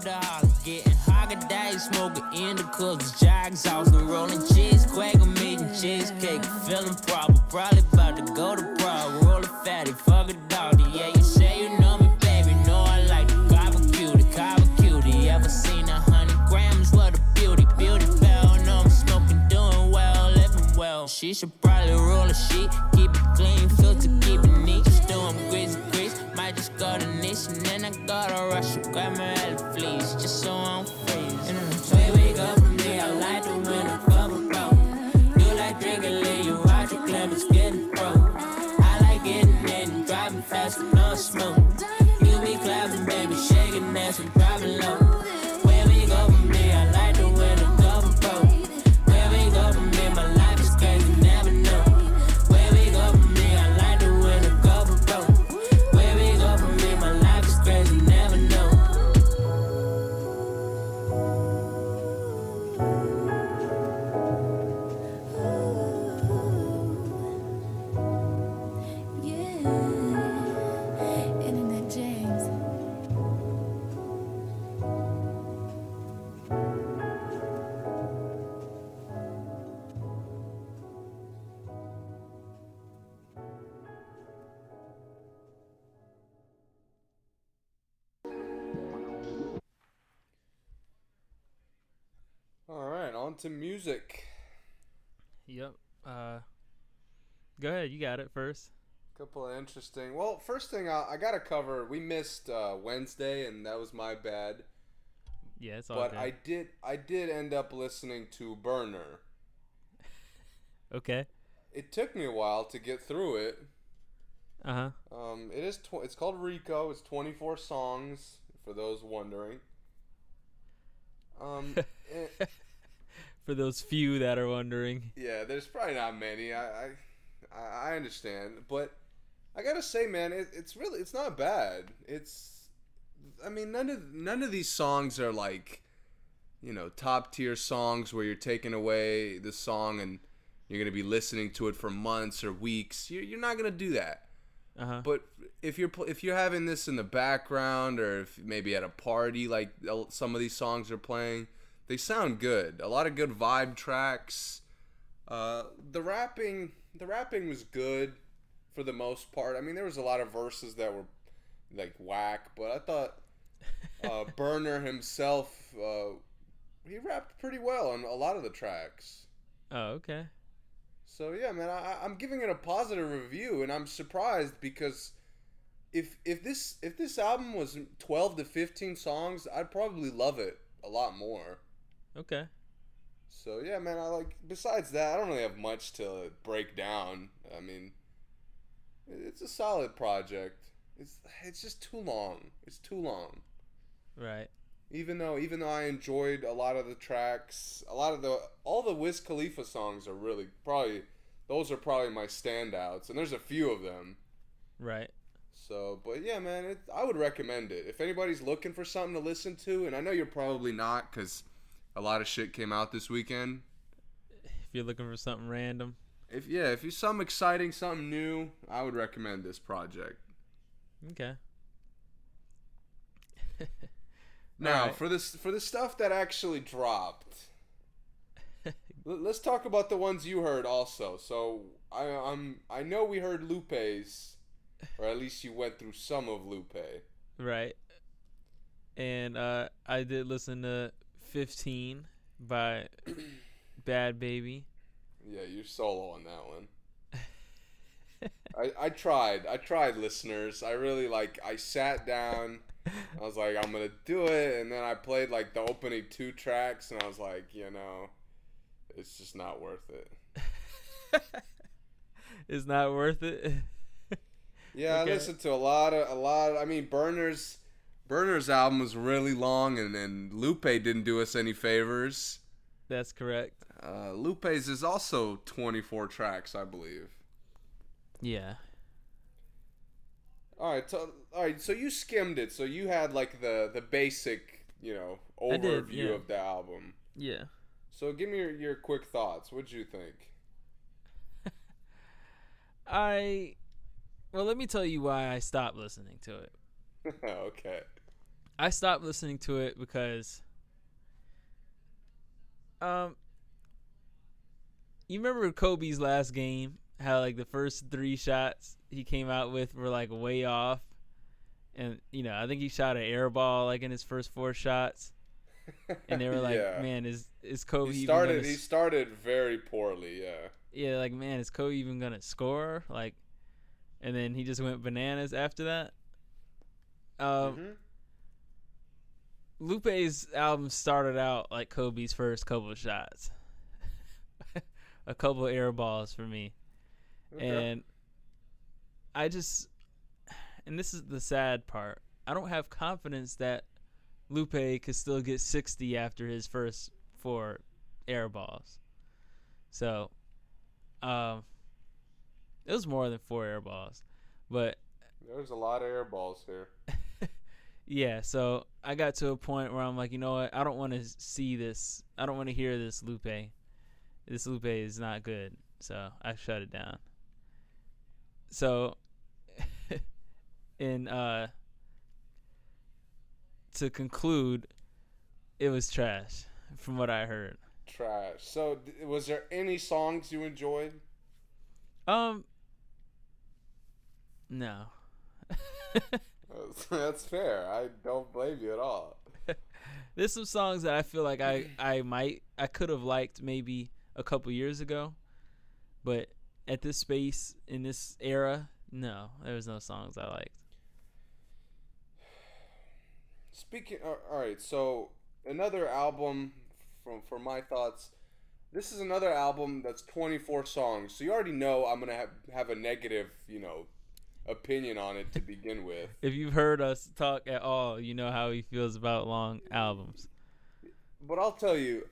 Trip to Holland. Getting Haagen-Dazs, smoking indicas, jags out, the rolling on to music. Yep. Uh, go ahead. You got it first. Couple of interesting. Well, first thing I, I gotta cover. We missed uh, Wednesday, and that was my bad. Yeah, it's all But good. I did I did end up listening to Berner. [laughs] okay. It took me a while to get through it. Uh huh. Um, it is tw- it's called Rico. It's 24 songs for those wondering. Um, [laughs] For those few that are wondering. yeah, there's probably not many. I I, I understand, but I gotta say, man, it, it's really it's not bad. It's I mean none of none of these songs are like you know top tier songs where you're taking away the song and you're gonna be listening to it for months or weeks. You're, you're not gonna do that. Uh huh. But if you're if you're having this in the background, or if maybe at a party, like uh, some of these songs are playing, they sound good. A lot of good vibe tracks. Uh, the rapping, the rapping was good for the most part. I mean, there was a lot of verses that were like whack, but I thought uh, [laughs] Berner himself, uh, he rapped pretty well on a lot of the tracks. Oh, okay. So yeah, man, I, I'm giving it a positive review, and I'm surprised because if if this if this album was 12 to 15 songs, I'd probably love it a lot more. Okay. So yeah, man, I like. Besides that, I don't really have much to break down. I mean, it's a solid project. It's it's just too long. It's too long. Right. Even though even though I enjoyed a lot of the tracks, a lot of the all the Wiz Khalifa songs are really probably those are probably my standouts, and there's a few of them. Right. So, but yeah, man, it, I would recommend it if anybody's looking for something to listen to, and I know you're probably not because a lot of shit came out this weekend. If you're looking for something random. If yeah, if you some exciting, something new, I would recommend this project. Okay. [laughs] Now, Alright. for this for the stuff that actually dropped, [laughs] l- let's talk about the ones you heard also. So I I'm I know we heard Lupe's, or at least you went through some of Lupe. Right. And uh, I did listen to 15 by Bhad Bhabie. Yeah, you're solo on that one. I, I tried. I tried, listeners. I really like. I sat down. I was like, I'm gonna do it, and then I played like the opening two tracks, and I was like, you know, it's just not worth it. [laughs] it's not worth it. Yeah, Okay. I listened to a lot of a lot. Of, I mean, Berner's Berner's album was really long, and and Lupe didn't do us any favors. That's correct. Uh, Lupe's is also 24 tracks, I believe. Yeah. All right, so all right, so you skimmed it. So you had like the the basic, you know, I did, overview yeah. of the album. Yeah. So give me your, your quick thoughts. What'd you think? [laughs] I well, let me tell you why I stopped listening to it. [laughs] okay. I stopped listening to it because um you remember Kobe's last game how like the first 3 shots he came out with were like way off and you know, I think he shot an air ball like in his first 4 shots and they were [laughs] like, Yeah. "Man, is is Kobe he started. He started very poorly. Yeah. yeah, like man, is Kobe even gonna score? Like, and then he just went bananas after that. Um, Mhm. Lupe's album started out like Kobe's first couple of shots, [laughs] a couple of air balls for me, Okay. and I just, and this is the sad part. I don't have confidence that Lupe could still get 60 after his first four air balls. So, um, it was more than four air balls, but There's a lot of air balls here. Yeah. So I got to a point where I'm like, you know what? I don't want to see this. I don't want to hear this Lupe. This Lupe is not good. So I shut it down. So, [laughs] in uh, to conclude, it was trash from what I heard. Trash. So, was there any songs you enjoyed? Um, no. [laughs] [laughs] That's fair. I don't blame you at all. [laughs] There's some songs that I feel like I I might I could have liked maybe a couple years ago, but at this space in this era, no, there was no songs I liked. [sighs] Speaking. all right. So another album from for my thoughts. This is another album that's 24 songs. So you already know I'm gonna have, have a negative, you know, opinion on it to begin with. [laughs] If you've heard us talk at all, you know how he feels about long albums. But I'll tell you,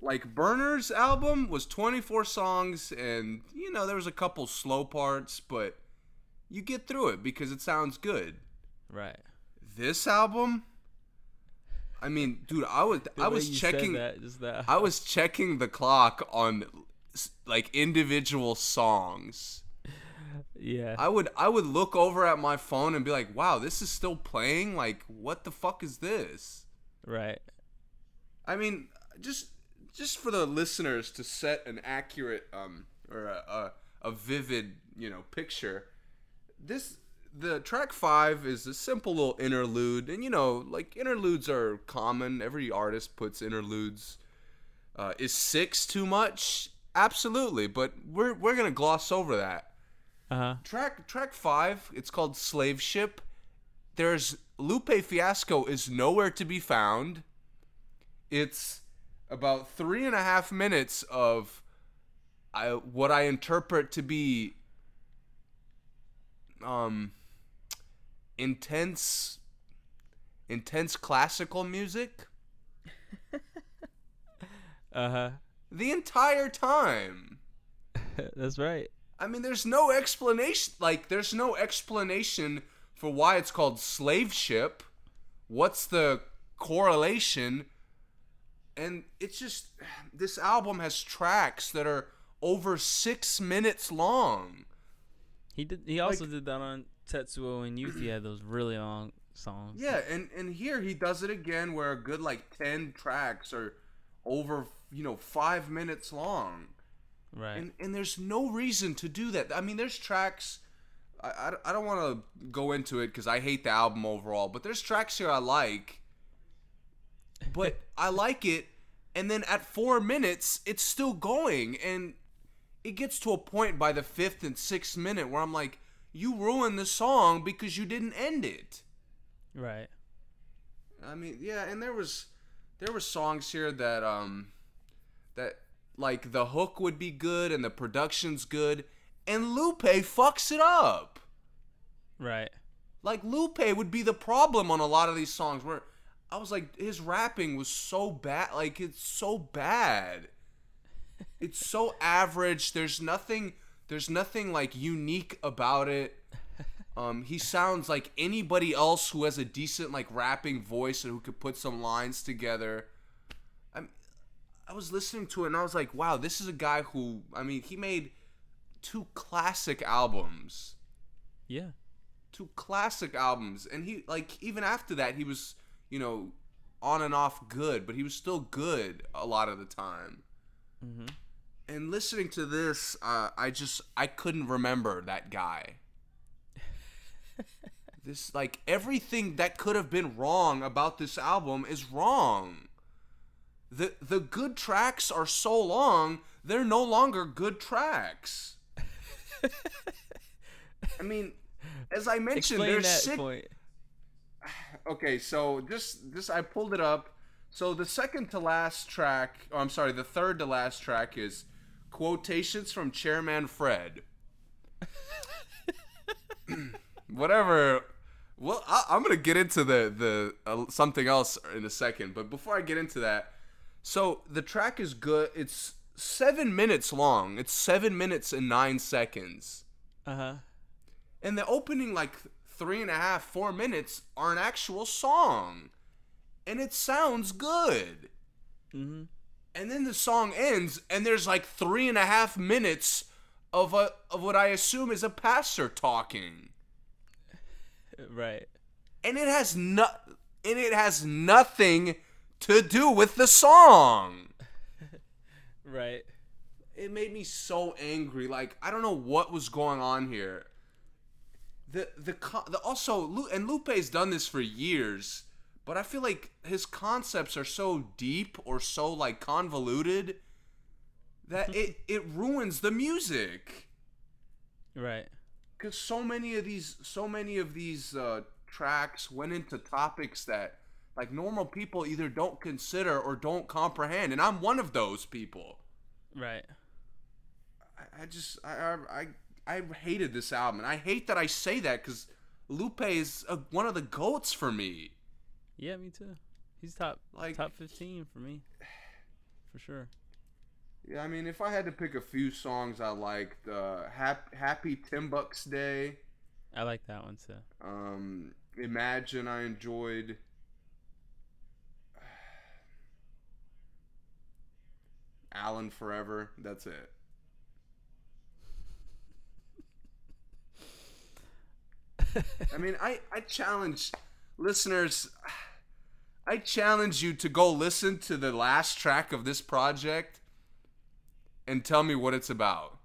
like Berner's album was 24 songs, and you know there was a couple slow parts, but you get through it because it sounds good. Right. This album, I mean, dude, I was The I was checking. that, just that. I was checking the clock on like individual songs. Yeah. I would I would look over at my phone and be like, "Wow, this is still playing? Like, what the fuck is this?" right. I mean, just just for the listeners to set an accurate um or a, a, a vivid you know picture. This the track five is a simple little interlude, and you know like interludes are common. Every artist puts interludes. Uh, is six too much? Absolutely, but we're we're gonna gloss over that. Uh huh. Track track five, it's called Slave Ship. There's Lupe Fiasco is nowhere to be found. It's about three and a half minutes of I what I interpret to be um intense intense classical music [laughs] Uh huh. the entire time. [laughs] That's right. I mean, there's no explanation. Like, there's no explanation for why it's called slave ship. What's the correlation? And it's just this album has tracks that are over six minutes long. He did. He also did that on Tetsuo and Youth. He had those really long songs. Yeah, and and here he does it again, where a good like ten tracks are over, you know, five minutes long. Right. and and there's no reason to do that. I mean, there's tracks. I, I, I don't want to go into it because I hate the album overall, but there's tracks here I like. But [laughs] I like it, and then at four minutes, it's still going, and it gets to a point by the fifth and sixth minute where I'm like, you ruined the song because you didn't end it. right. I mean, yeah, and there was there were songs here that um that like the hook would be good and the production's good and Lupe fucks it up. Right. Like Lupe would be the problem on a lot of these songs where I was like his rapping was so bad like it's so bad. It's so average. There's nothing there's nothing like unique about it. Um, he sounds like anybody else who has a decent like rapping voice and who could put some lines together. I'm, was listening to it and I was like, wow, this is a guy who I mean, he made two classic albums, Yeah. two classic albums, and he like even after that he was you know on and off good, but he was still good a lot of the time. Mhm. And listening to this, uh, I just I couldn't remember that guy. [laughs] this like everything that could have been wrong about this album is wrong. The the good tracks are so long they're no longer good tracks. [laughs] I mean, as I mentioned, Explain there's six. point. [sighs] Okay, so just just I pulled it up. So the second to last track, oh, I'm sorry, the third to last track is quotations from Chairman Fred. [laughs] Whatever. Well, I, I'm gonna get into the the uh, something else in a second, but before I get into that, so the track is good. It's seven minutes long. It's seven minutes and nine seconds Uh huh. and the opening like three and a half four minutes are an actual song and it sounds good Mm-hmm. and then the song ends and there's like three and a half minutes of a of what i assume is a pastor talking [laughs] Right. and it has no and it has nothing to do with the song [laughs] Right. it made me so angry. Like I don't know what was going on here. The the, co- the also Lu- and Lupe's done this for years, but I feel like his concepts are so deep or so like convoluted that [laughs] it it ruins the music. Right. Cuz so many of these so many of these uh, tracks went into topics that like normal people either don't consider or don't comprehend, and I'm one of those people. Right. I, I just I, I I hated this album, and I hate that I say that because Lupe is a, one of the goats for me. Yeah, me too. He's top Like- top fifteen for me. [sighs] For sure. Yeah, I mean, if I had to pick a few songs I liked, uh, Happy, Happy Timbuk's Day, I like that one too. um, Imagine I enjoyed. Alan Forever, that's it. I mean, I, I challenge listeners. I challenge you to go listen to the last track of this project and tell me what it's about.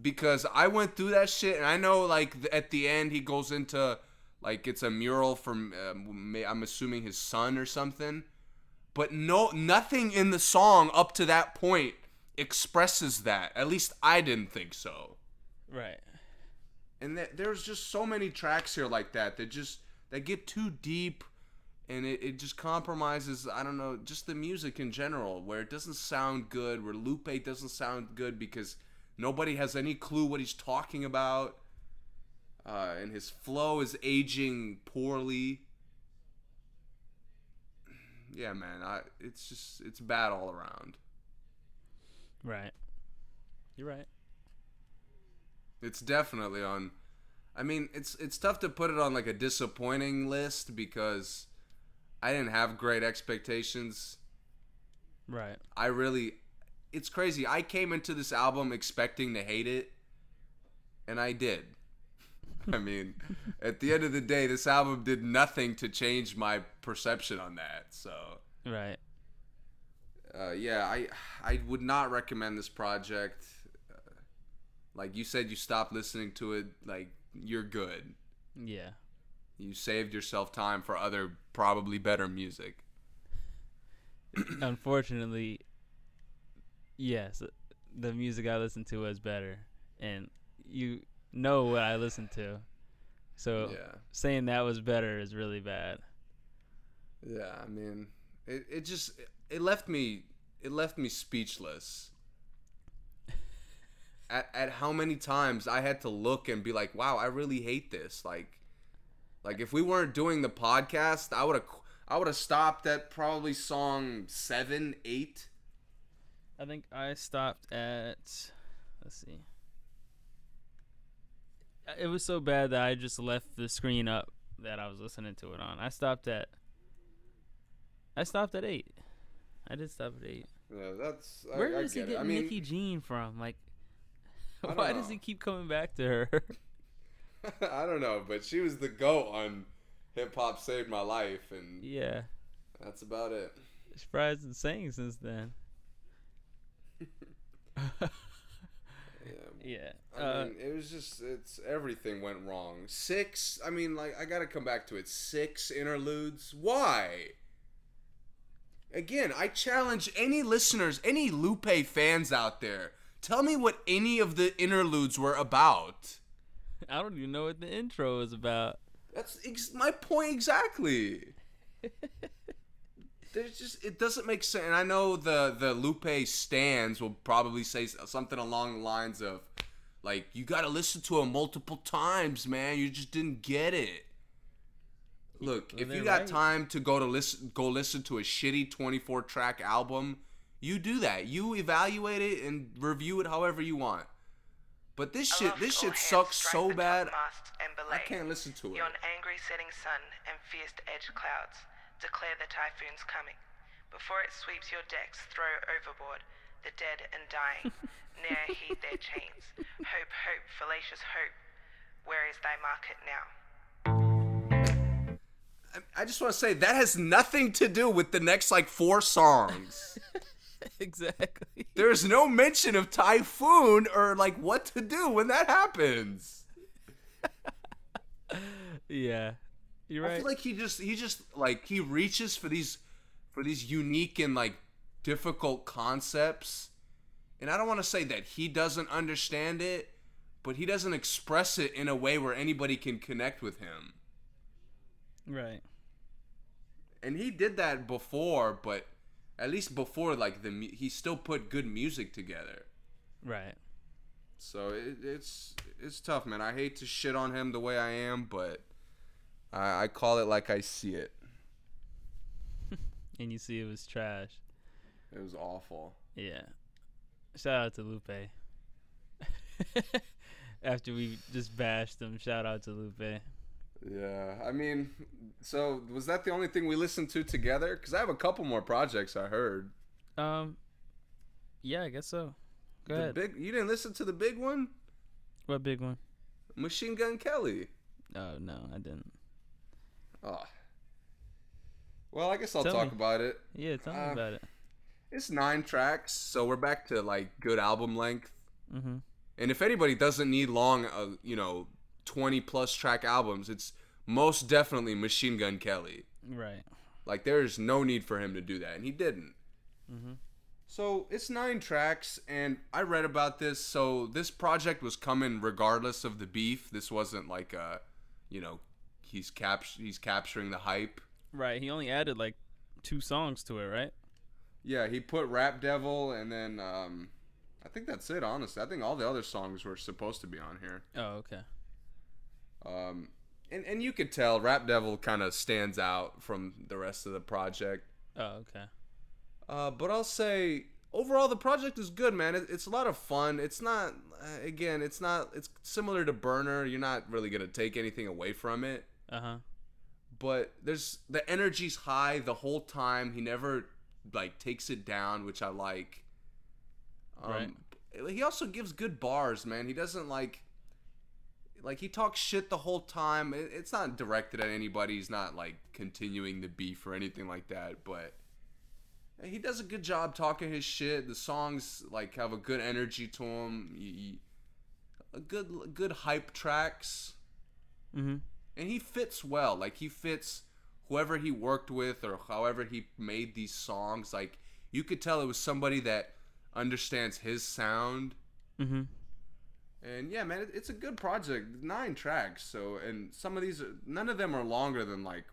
because I went through that shit and I know like at the end he goes into like it's a mural from um, ma- I'm assuming his son or something. But no nothing in the song up to that point expresses that. At least I didn't think so Right. and th- there's just so many tracks here like that that just that get too deep and it, it just compromises i don't know just the music in general where it doesn't sound good where lupe doesn't sound good because nobody has any clue what he's talking about uh, and his flow is aging poorly yeah man I, it's just it's bad all around Right. You're right. It's definitely on. I mean, it's it's tough to put it on like a disappointing list because I didn't have great expectations. Right. I really, it's crazy. I came into this album expecting to hate it, and I did. [laughs] I mean, at the end of the day, this album did nothing to change my perception on that. So, Right. uh, yeah, I I would not recommend this project. Uh, like you said, you stopped listening to it. Like you're good. Yeah. You saved yourself time for other probably better music. [clears throat] Unfortunately, yes, the music I listened to was better, and you know what I listened to, so Yeah, saying that was better is really bad. yeah. I mean, it, it just it left me it left me speechless. [laughs] At at how many times I had to look and be like, wow, I really hate this. Like, like if we weren't doing the podcast, I would have I would have stopped at probably song seven, eight. I think I stopped at let's see. It was so bad that I just left the screen up that I was listening to it on. I stopped at I stopped at 8. I did stop at 8. Yeah, that's I, Where I does he get get. I mean, Nikki Jean from? Like [laughs] why does he keep coming back to her? [laughs] [laughs] I don't know, but she was the goat on Hip Hop Saved My Life, and yeah. that's about it. She probably hasn't sang since then. Yeah. I Uh, mean, it was just it's everything went wrong. Six. I mean, like I gotta come back to it. Six interludes. Why? Again, I challenge any listeners, any Lupe fans out there. Tell me what any of the interludes were about. I don't even know what the intro is about. That's ex- my point exactly. [laughs] There's just it doesn't make sense. And I know the the Lupe stands will probably say something along the lines of, like, you got to listen to him multiple times, man. You just didn't get it. Look, Well, if you got right. time to go to listen go listen to a shitty 24 track album, you do that. You evaluate it and review it however you want. But this shit this shit sucks so bad. and I can't listen to it. Yon angry setting sun and fierce edge clouds declare the typhoon's coming. Before it sweeps your decks, throw overboard the dead and dying. [laughs] Ne'er heed their chains. Hope, hope, fallacious hope. Where is thy market now? I just want to say that has nothing to do with the next like four songs. [laughs] exactly. There's no mention of typhoon or like what to do when that happens. [laughs] Yeah. You're I right. feel like he just he just like he reaches for these for these unique and like difficult concepts. And I don't want to say that he doesn't understand it, but he doesn't express it in a way where anybody can connect with him. right. and he did that before, but at least before, like the he still put good music together. Right. So it, it's it's tough, man. I hate to shit on him the way I am, but I, I call it like I see it. [laughs] And you see it was trash. It was awful. Yeah. Shout out to Lupe. [laughs] After we just bashed him, shout out to Lupe. Yeah, I mean, so was that the only thing we listened to together? Because I have a couple more projects I heard. Um, yeah, I guess so. Go the ahead. big, you didn't listen to the big one, what big one? Machine Gun Kelly. Oh no, I didn't. Oh. Well, I guess I'll Tell talk me. about it. Yeah, tell me Uh, about it. It's nine tracks, so we're back to like good album length. Mm-hmm. And if anybody doesn't need long, uh, you know, twenty plus track albums, it's most definitely Machine Gun Kelly. Right. Like there's no need for him to do that, and he didn't. Mm-hmm. So it's nine tracks, and I read about this. So this project was coming regardless of the beef. This wasn't like a, you know, he's cap he's capturing the hype. Right. He only added like two songs to it, right? Yeah, he put Rap Devil, and then um, I think that's it. Honestly, I think all the other songs were supposed to be on here. Oh, okay. Um, and and you could tell Rap Devil kind of stands out from the rest of the project. Oh, okay. Uh, but I'll say overall the project is good, man. It, it's a lot of fun. It's not uh, again, it's not. It's similar to Burner. You're not really gonna take anything away from it. Uh huh. But there's the energy's high the whole time. He never like takes it down, which I like. Um, Right. He also gives good bars, man. He doesn't like. Like he talks shit the whole time. It, it's not directed at anybody. He's not like continuing the beef or anything like that. But he does a good job talking his shit. The songs like have a good energy to them. You, you- a good good hype tracks Mm-hmm. And he fits well. Like he fits whoever he worked with or however he made these songs. Like you could tell it was somebody that understands his sound. Mm-hmm. And yeah, man, it, it's a good project. Nine tracks. So and some of these, are, none of them are longer than like.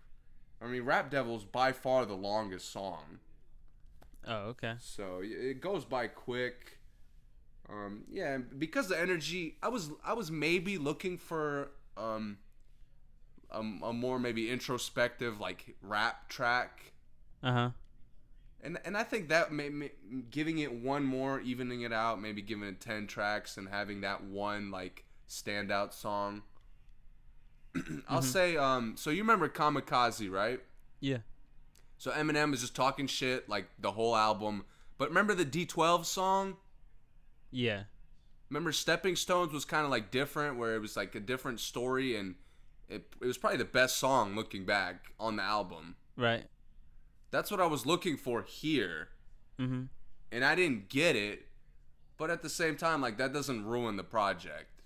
I mean, Rap Devil's by far the longest song. Oh, okay. So it goes by quick. Um, yeah, because the energy, I was I was maybe looking for um a, a more maybe introspective like rap track, Uh huh. and and I think that may, may giving it one more, evening it out, maybe giving it ten tracks and having that one like standout song. [clears throat] I'll say um. So you remember Kamikaze, right? Yeah. So Eminem is just talking shit like the whole album. But remember the D12 song? Yeah. Remember Stepping Stones was kind of like different, where it was like a different story, and it, it was probably the best song looking back on the album. Right. That's what I was looking for here, Mm-hmm. and I didn't get it. But at the same time, like that doesn't ruin the project.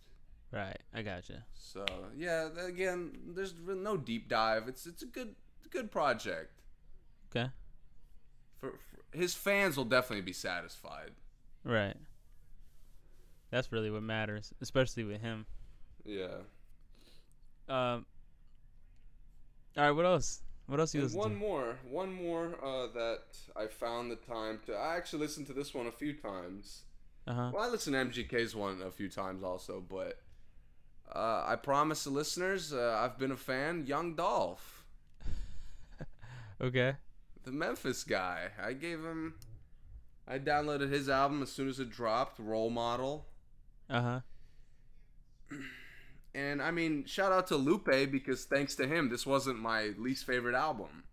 Right. I gotcha. So yeah, again, there's no deep dive. It's it's a good good project. Okay. for, for his fans will definitely be satisfied. Right. That's really what matters, especially with him. Yeah. Um. All right. What else? What else you listen one to? more, one more uh, that I found the time to. I actually listened to this one a few times. Uh huh. Well, I listened to MGK's one a few times also, but uh, I promise the listeners, uh, I've been a fan. Young Dolph, [laughs] Okay. the Memphis guy. I gave him. I downloaded his album as soon as it dropped, Role Model. Uh huh. [clears throat] And I mean, shout out to Lupe because thanks to him, this wasn't my least favorite album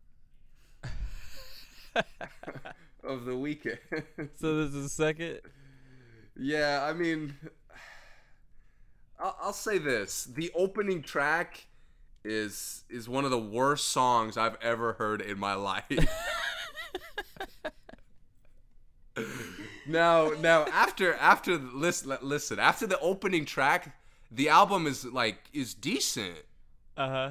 [laughs] of the weekend. [laughs] So this is the second. yeah, I mean, I'll, I'll say this: the opening track is is one of the worst songs I've ever heard in my life. [laughs] now, now after after listen listen after the opening track, the album is like is decent. Uh huh.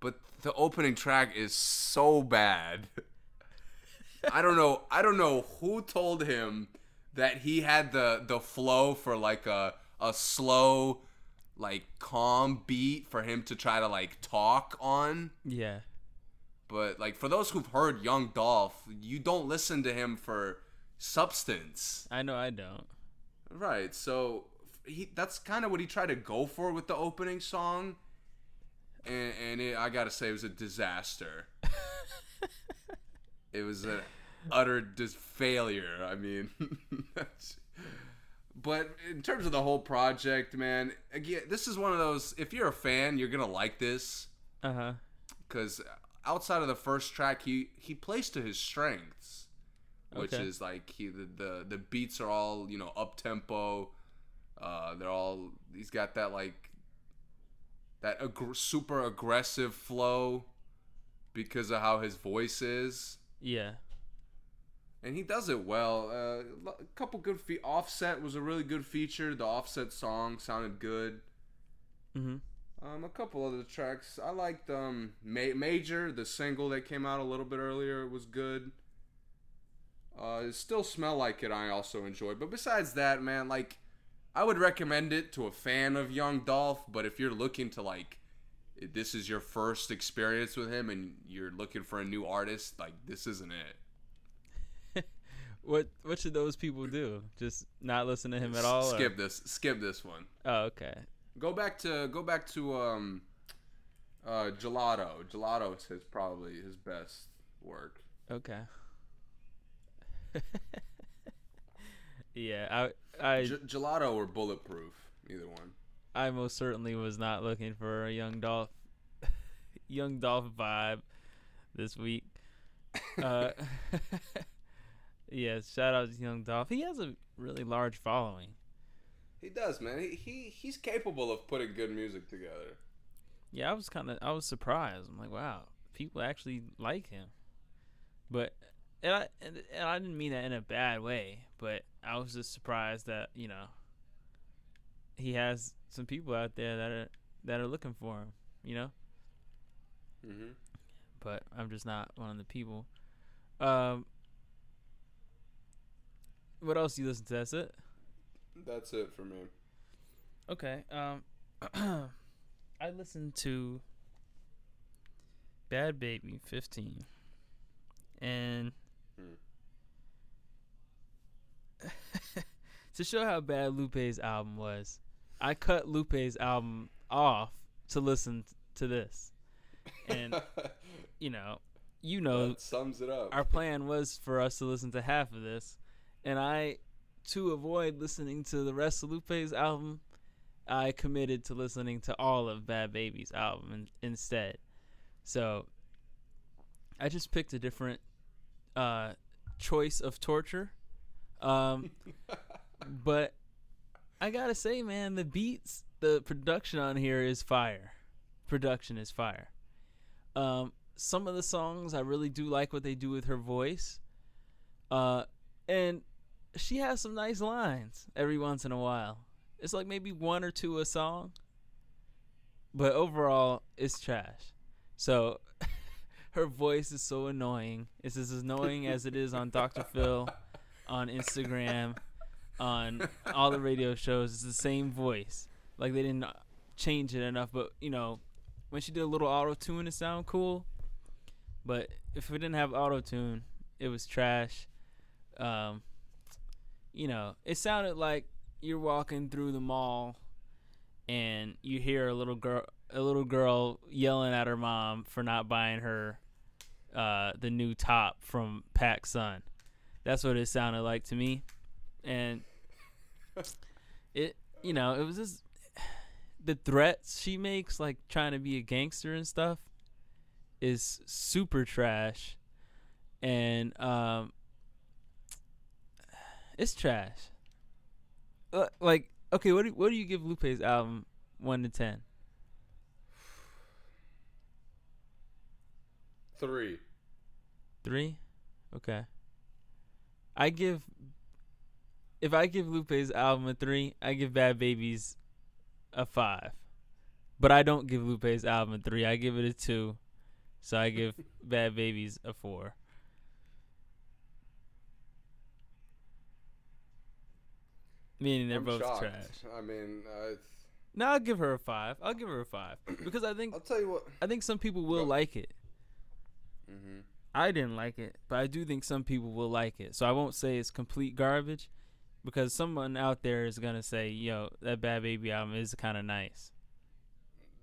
but the opening track is so bad. I don't know. I don't know who told him that he had the the flow for like a a slow, like calm beat for him to try to like talk on. Yeah. But like for those who've heard Young Dolph, you don't listen to him for substance. I know. I don't. Right. So he that's kind of what he tried to go for with the opening song. And, and it, I gotta say, it was a disaster. it was an utter dis- failure. I mean, [laughs] but in terms of the whole project, man, again, this is one of those. If you're a fan, you're gonna like this Uh huh. because outside of the first track, he he plays to his strengths, which Okay. is like he the, the the beats are all you know up tempo. Uh, they're all he's got that like that aggr- super aggressive flow because of how his voice is, Yeah. and he does it well. Uh, a couple good fe- offset was a really good feature. The offset song sounded good. Mhm. Um, a couple other tracks I liked. Um, Ma- Major, the single that came out a little bit earlier, was good. Uh, it still smell like it. I also enjoyed, but besides that, man, like, I would recommend it to a fan of Young Dolph. But if you're looking to like, this is your first experience with him, and you're looking for a new artist, like, this isn't it. [laughs] What What should those people do? Just not listen to him at all? or- Skip this. Skip this one. Oh, okay. Go back to go back to um, uh, Gelato. Gelato is his probably his best work. Okay. [laughs] yeah, I I G- gelato or bulletproof, either one. I most certainly was not looking for a young Dolph [laughs] young Dolph vibe this week. [laughs] Uh, [laughs] yeah, shout out to young Dolph. He has a really large following. He does, man. He, he he's capable of putting good music together. Yeah, I was kind of I was surprised. I'm like, wow, people actually like him. But and I and, and I didn't mean that in a bad way, but I was just surprised that you know he has some people out there that are that are looking for him. You know, Mm-hmm. but I'm just not one of the people. Um, what else do you listen to? That's it. That's it for me. Okay. Um, [clears throat] I listened to Bhad Bhabie 15, and to show how bad Lupe's album was, I cut Lupe's album off to listen to this, and [laughs] you know, you know, that sums it up. our plan was for us to listen to half of this, and I, to avoid listening to the rest of Lupe's album, I committed to listening to all of Bhad Bhabie's album in, instead. So, I just picked a different uh, choice of torture, um, [laughs] but I gotta say, man, the beats, the production on here is fire. Production is fire. Um, some of the songs I really do like what they do with her voice. Uh, and she has some nice lines every once in a while. It's like maybe one or two a song, but overall it's trash. So [laughs] her voice is so annoying. It's as annoying as it is on Dr. [laughs] Phil, on Instagram, on all the radio shows. It's the same voice. Like they didn't change it enough, but you know, when she did a little auto tune, it sounded cool. But if we didn't have auto tune, it was trash. Um, you know, it sounded like you're walking through the mall and you hear a little girl a little girl yelling at her mom for not buying her uh, the new top from Pac Sun. That's what it sounded like to me. And [laughs] it you know, it was just the threats she makes like trying to be a gangster and stuff is super trash. And um it's trash. Uh, like, okay, what do what do you give Lupe's album one to ten? Three. Three? Okay. I give if I give Lupe's album a three, I give Bhad Bhabie's a five. But I don't give Lupe's album a three. I give it a two. So I give [laughs] Bhad Bhabie's a four. Meaning they're I'm both shocked. trash. I mean, uh, No, I'll give her a five. I'll give her a five [clears throat] because I think I'll tell you what. I think some people will Go. like it. Hmm I didn't like it, but I do think some people will like it. So I won't say it's complete garbage because someone out there is gonna say, "Yo, that Bhad Bhabie album is kind of nice."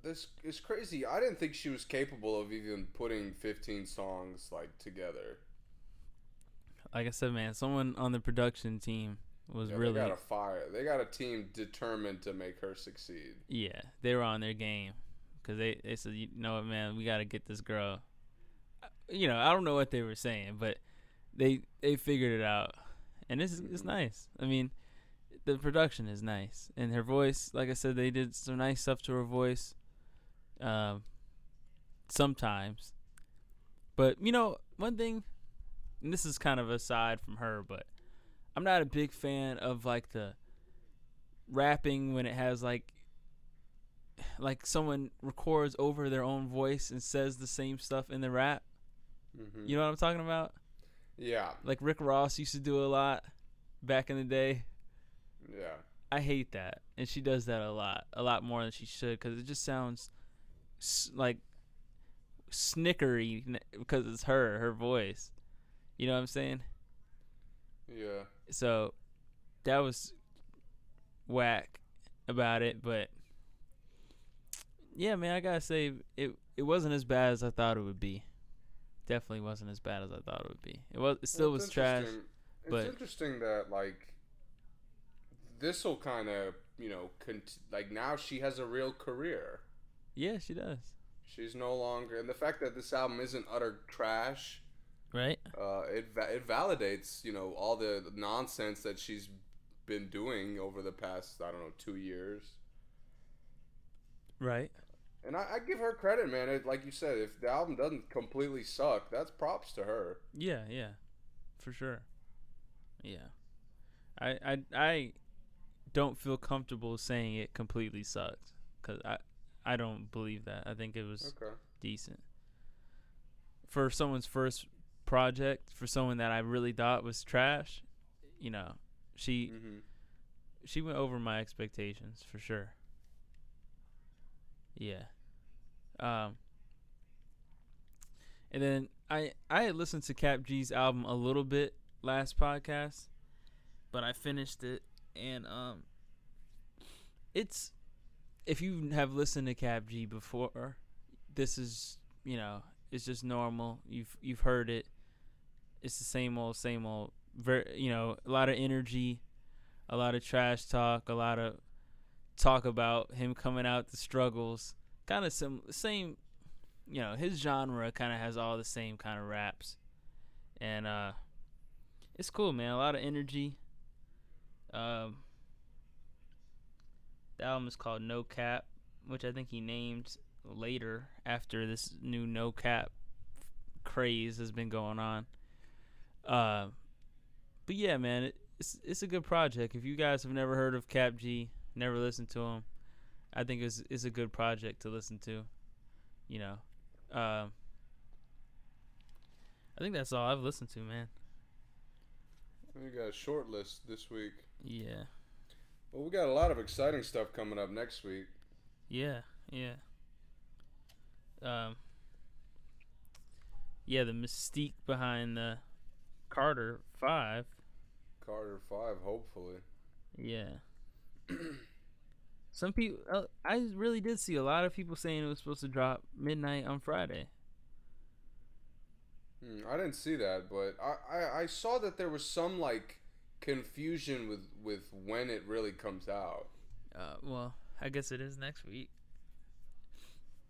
This is crazy. I didn't think she was capable of even putting 15 songs like together. Like I said, man, someone on the production team was Yeah, really They got a fire. They got a team determined to make her succeed. yeah, they were on their game because they they said, "You know what, man, we got to get this girl." You know, I don't know what they were saying, but they they figured it out, and it's it's nice. I mean, the production is nice, and her voice, like I said, they did some nice stuff to her voice. Um, sometimes, but you know, one thing, and this is kind of aside from her, but I'm not a big fan of like the rapping when it has like like someone records over their own voice and says the same stuff in the rap. Hmm You know what I'm talking about? Yeah, Like Rick Ross used to do a lot back in the day. yeah. I hate that, and she does that a lot, a lot more than she should, because it just sounds like snickery because it's her, her voice. You know what I'm saying? Yeah. So that was whack about it, but yeah, man, I gotta say it it wasn't as bad as I thought it would be. Definitely wasn't as bad as I thought it would be. It was it still Well, was trash. It's but- interesting that like this will kind of you know cont- like now she has a real career. Yeah, she does. She's no longer, and the fact that this album isn't utter trash, Right? uh, it va- it validates you know all the nonsense that she's been doing over the past I don't know two years. Right. And I, I give her credit, man. It, like you said, if the album doesn't completely suck, that's props to her. Yeah, yeah. For sure. Yeah. I I I don't feel comfortable saying it completely sucked cuz I I don't believe that. I think it was Okay. decent. For someone's first project, for someone that I really thought was trash, you know, she hmm she went over my expectations for sure. Yeah. Um and then I I had listened to Kap G's album a little bit last podcast, but I finished it and um it's if you have listened to Kap G before, this is, you know, it's just normal. You've you've heard it. It's the same old same old very, you know, a lot of energy, a lot of trash talk, a lot of talk about him coming out the struggles. Kind of some same, you know, his genre kind of has all the same kind of raps, and uh, it's cool, man. A lot of energy. Um, the album is called No Cap, which I think he named later after this new No Cap craze has been going on. Uh, but yeah, man, it, it's it's a good project. If you guys have never heard of Kap G, never listened to him, I think it's it's a good project to listen to. You know, um, I think that's all I've listened to, man. We got a short list this week. Yeah. Well, we got a lot of exciting stuff coming up next week. Yeah, yeah. Um Yeah, the mystique behind the Carter 5. Carter Five, hopefully. Yeah. [clears throat] Some people uh, I really did see a lot of people saying it was supposed to drop midnight on Friday. Hmm, I didn't see that, but I, I, I saw that there was some like confusion with with when it really comes out. Uh well, I guess it is next week.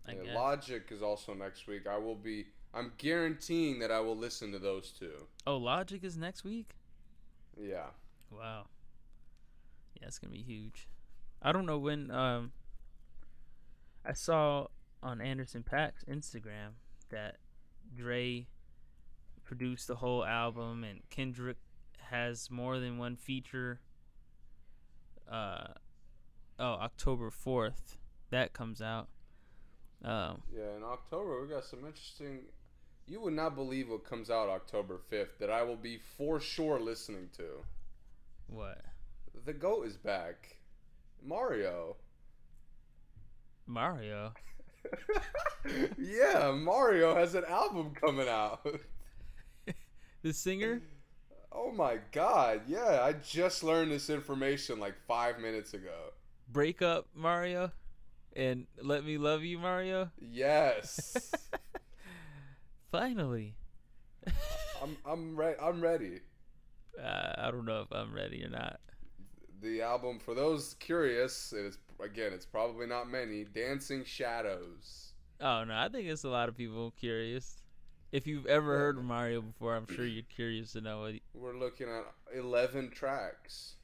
I Yeah. Logic is also next week. I will be. I'm guaranteeing that I will listen to those two. Oh, Logic is next week? Yeah. Wow. It's gonna be huge. I don't know when. Um, I saw on Anderson .Paak's Instagram that Dre produced the whole album, and Kendrick has more than one feature. Uh, oh, October fourth, that comes out. Um, Yeah, in October we got some interesting. You would not believe what comes out October 5th that I will be for sure listening to. what? The GOAT is back. Mario. Mario. [laughs] yeah, Mario has an album coming out. [laughs] The singer? oh my god, yeah, I just learned this information like five minutes ago. Break up Mario, and let me love you Mario. Yes. [laughs] Finally. I'm I'm re- I'm ready. Uh, I don't know if I'm ready or not. The album for those curious, it's again, it's probably not many. Dancing Shadows. Oh no, I think it's a lot of people curious. If you've ever heard of Mario before, I'm sure you're curious to know what. He, We're looking at 11 tracks.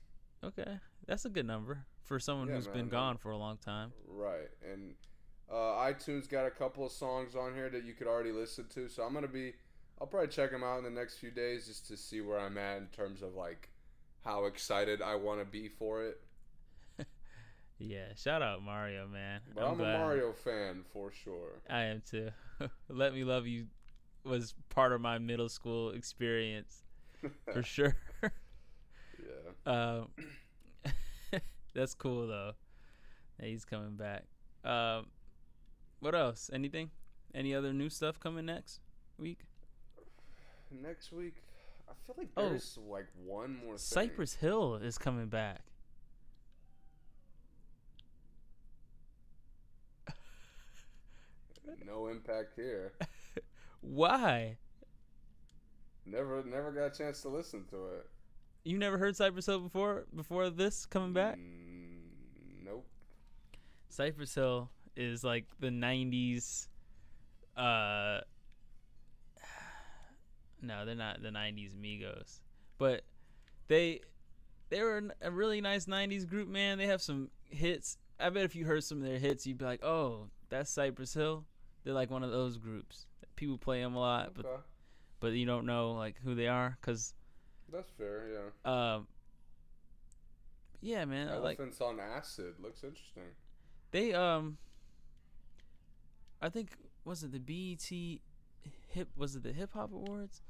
okay, that's a good number for someone Yeah, who's man, been man. gone for a long time. Right. And uh, iTunes got a couple of songs on here that you could already listen to. So I'm to be, I'll probably check them out in the next few days just to see where I'm at in terms of like how excited I want to be for it. [laughs] Yeah, shout out Mario, man. But I'm, a glad. Mario fan for sure. I am too. [laughs] Let me love you was part of my middle school experience [laughs] for sure. Yeah. Um, that's cool though. He's coming back. Um, what else? Anything? Any other new stuff coming next week? Next week, I feel like Oh. like one more thing. Cypress Hill is coming back. [laughs] No impact here. [laughs] Why? Never, never got a chance to listen to it. You never heard Cypress Hill before? Before this coming back? Mm, nope. Cypress Hill is like the '90s. Uh, no, they're not the '90s Migos, but they they were a really nice '90s group. Man, they have some hits. I bet if you heard some of their hits, you'd be like, "Oh, that's Cypress Hill." They're like one of those groups. People play them a lot, but Okay. but you don't know like who they are, cause That's fair, yeah. um, yeah, man, I like Elephants on acid looks interesting. They um I think was it the BET hip was it the hip hop awards?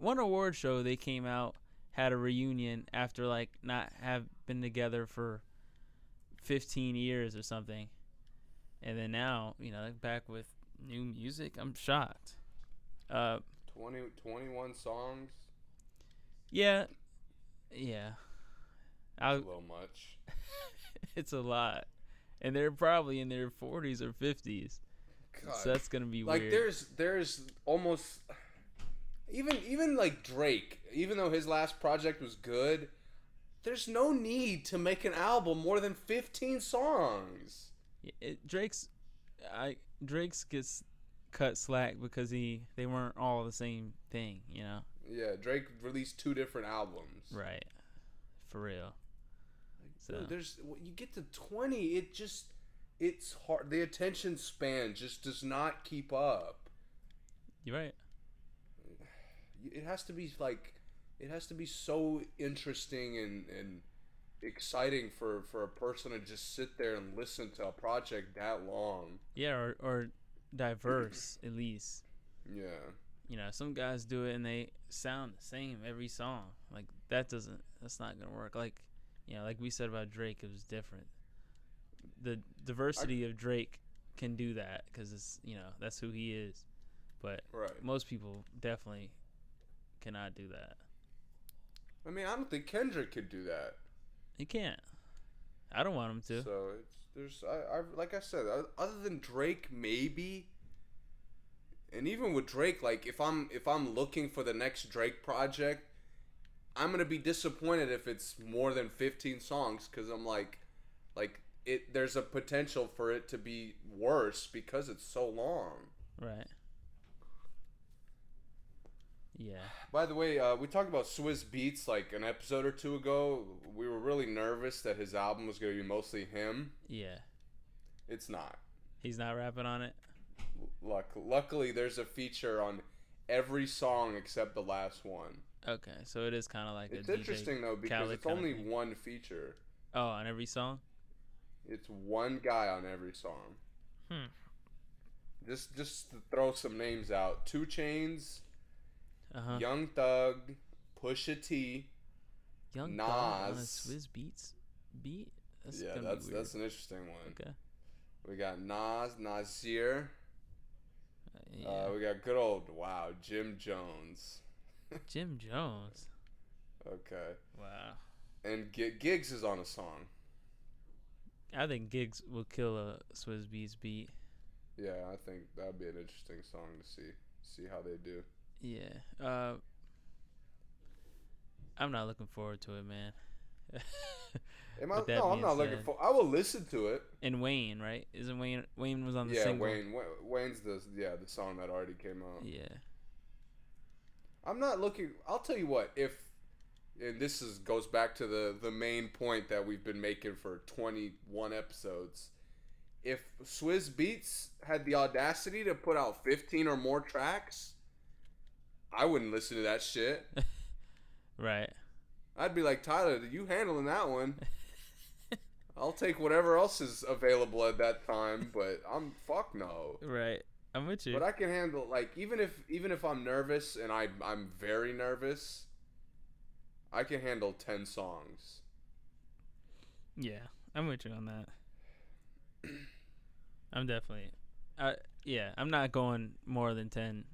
One award show they came out had a reunion after like not have been together for 15 years or something. And then now, you know, they're back with new music. I'm shocked. Uh 20, 21 songs. yeah. Yeah. I, A little much. [laughs] it's a lot. And they're probably in their 40s or 50s. God. So that's going to be like weird. there's there's almost even even like Drake, even though his last project was good, there's no need to make an album more than 15 songs. Yeah, it, Drake's I Drake's gets cut slack because he they weren't all the same thing, you know. Yeah, Drake released two different albums. Right. For real. So Dude, there's when you get to 20, it just it's hard. The attention span just does not keep up. you're right. It has to be like it has to be so interesting and and exciting for for a person to just sit there and listen to a project that long. Yeah, or or diverse [clears throat] at least. Yeah. you know, some guys do it and they sound the same every song. Like that doesn't. That's not gonna work. Like, you know, like we said about Drake, it was different. The diversity of Drake can do that because it's you know that's who he is. But Right. most people definitely cannot do that. I mean, I don't think Kendrick could do that. He can't. I don't want him to. So it's there's I, I like I said other than Drake maybe and even with Drake like if I'm if I'm looking for the next Drake project I'm going to be disappointed if it's more than 15 songs cuz I'm like like it there's a potential for it to be worse because it's so long. Right. Yeah. By the way, uh, we talked about Swizz Beatz like an episode or two ago. We were really nervous that his album was going to be mostly him. Yeah. It's not. He's not rapping on it. Luck, luckily, there's a feature on every song except the last one. Okay, so it is kind of like It's a DJ It's interesting though because Khaled it's only one feature. Oh, on every song. It's one guy on every song. Hmm. Just just to throw some names out: 2 Chainz, Uh huh. Young Thug, Pusha T. Young Thug on a Nas. Swizz Beatz beat. That's yeah, that's that's an interesting one. okay. We got Nas, Nasir. Uh, yeah. Uh, we got good old wow, Jim Jones. [laughs] Jim Jones. Okay, Wow. and G- Giggs is on a song. I think Giggs will kill a Swizz Beatz beat. Yeah, I think that'd be an interesting song to see see how they do. Yeah. Uh, I'm not looking forward to it, man. [laughs] Am I, no, I'm not looking for. I will listen to it. and Wayne, right? Isn't Wayne? Wayne was on the yeah, single. Wayne. Wayne's the yeah the song that already came out. Yeah. I'm not looking. I'll tell you what. If and this is goes back to the the main point that we've been making for 21 episodes. If Swizz Beatz had the audacity to put out 15 or more tracks, I wouldn't listen to that shit. [laughs] Right. I'd be like, Tyler, you handling that one? [laughs] I'll take whatever else is available at that time, but I'm fuck no. Right. I'm with you. But I can handle like even if even if I'm nervous and I I'm very nervous, I can handle ten songs. Yeah, I'm with you on that. [clears throat] I'm definitely, I yeah, I'm not going more than ten,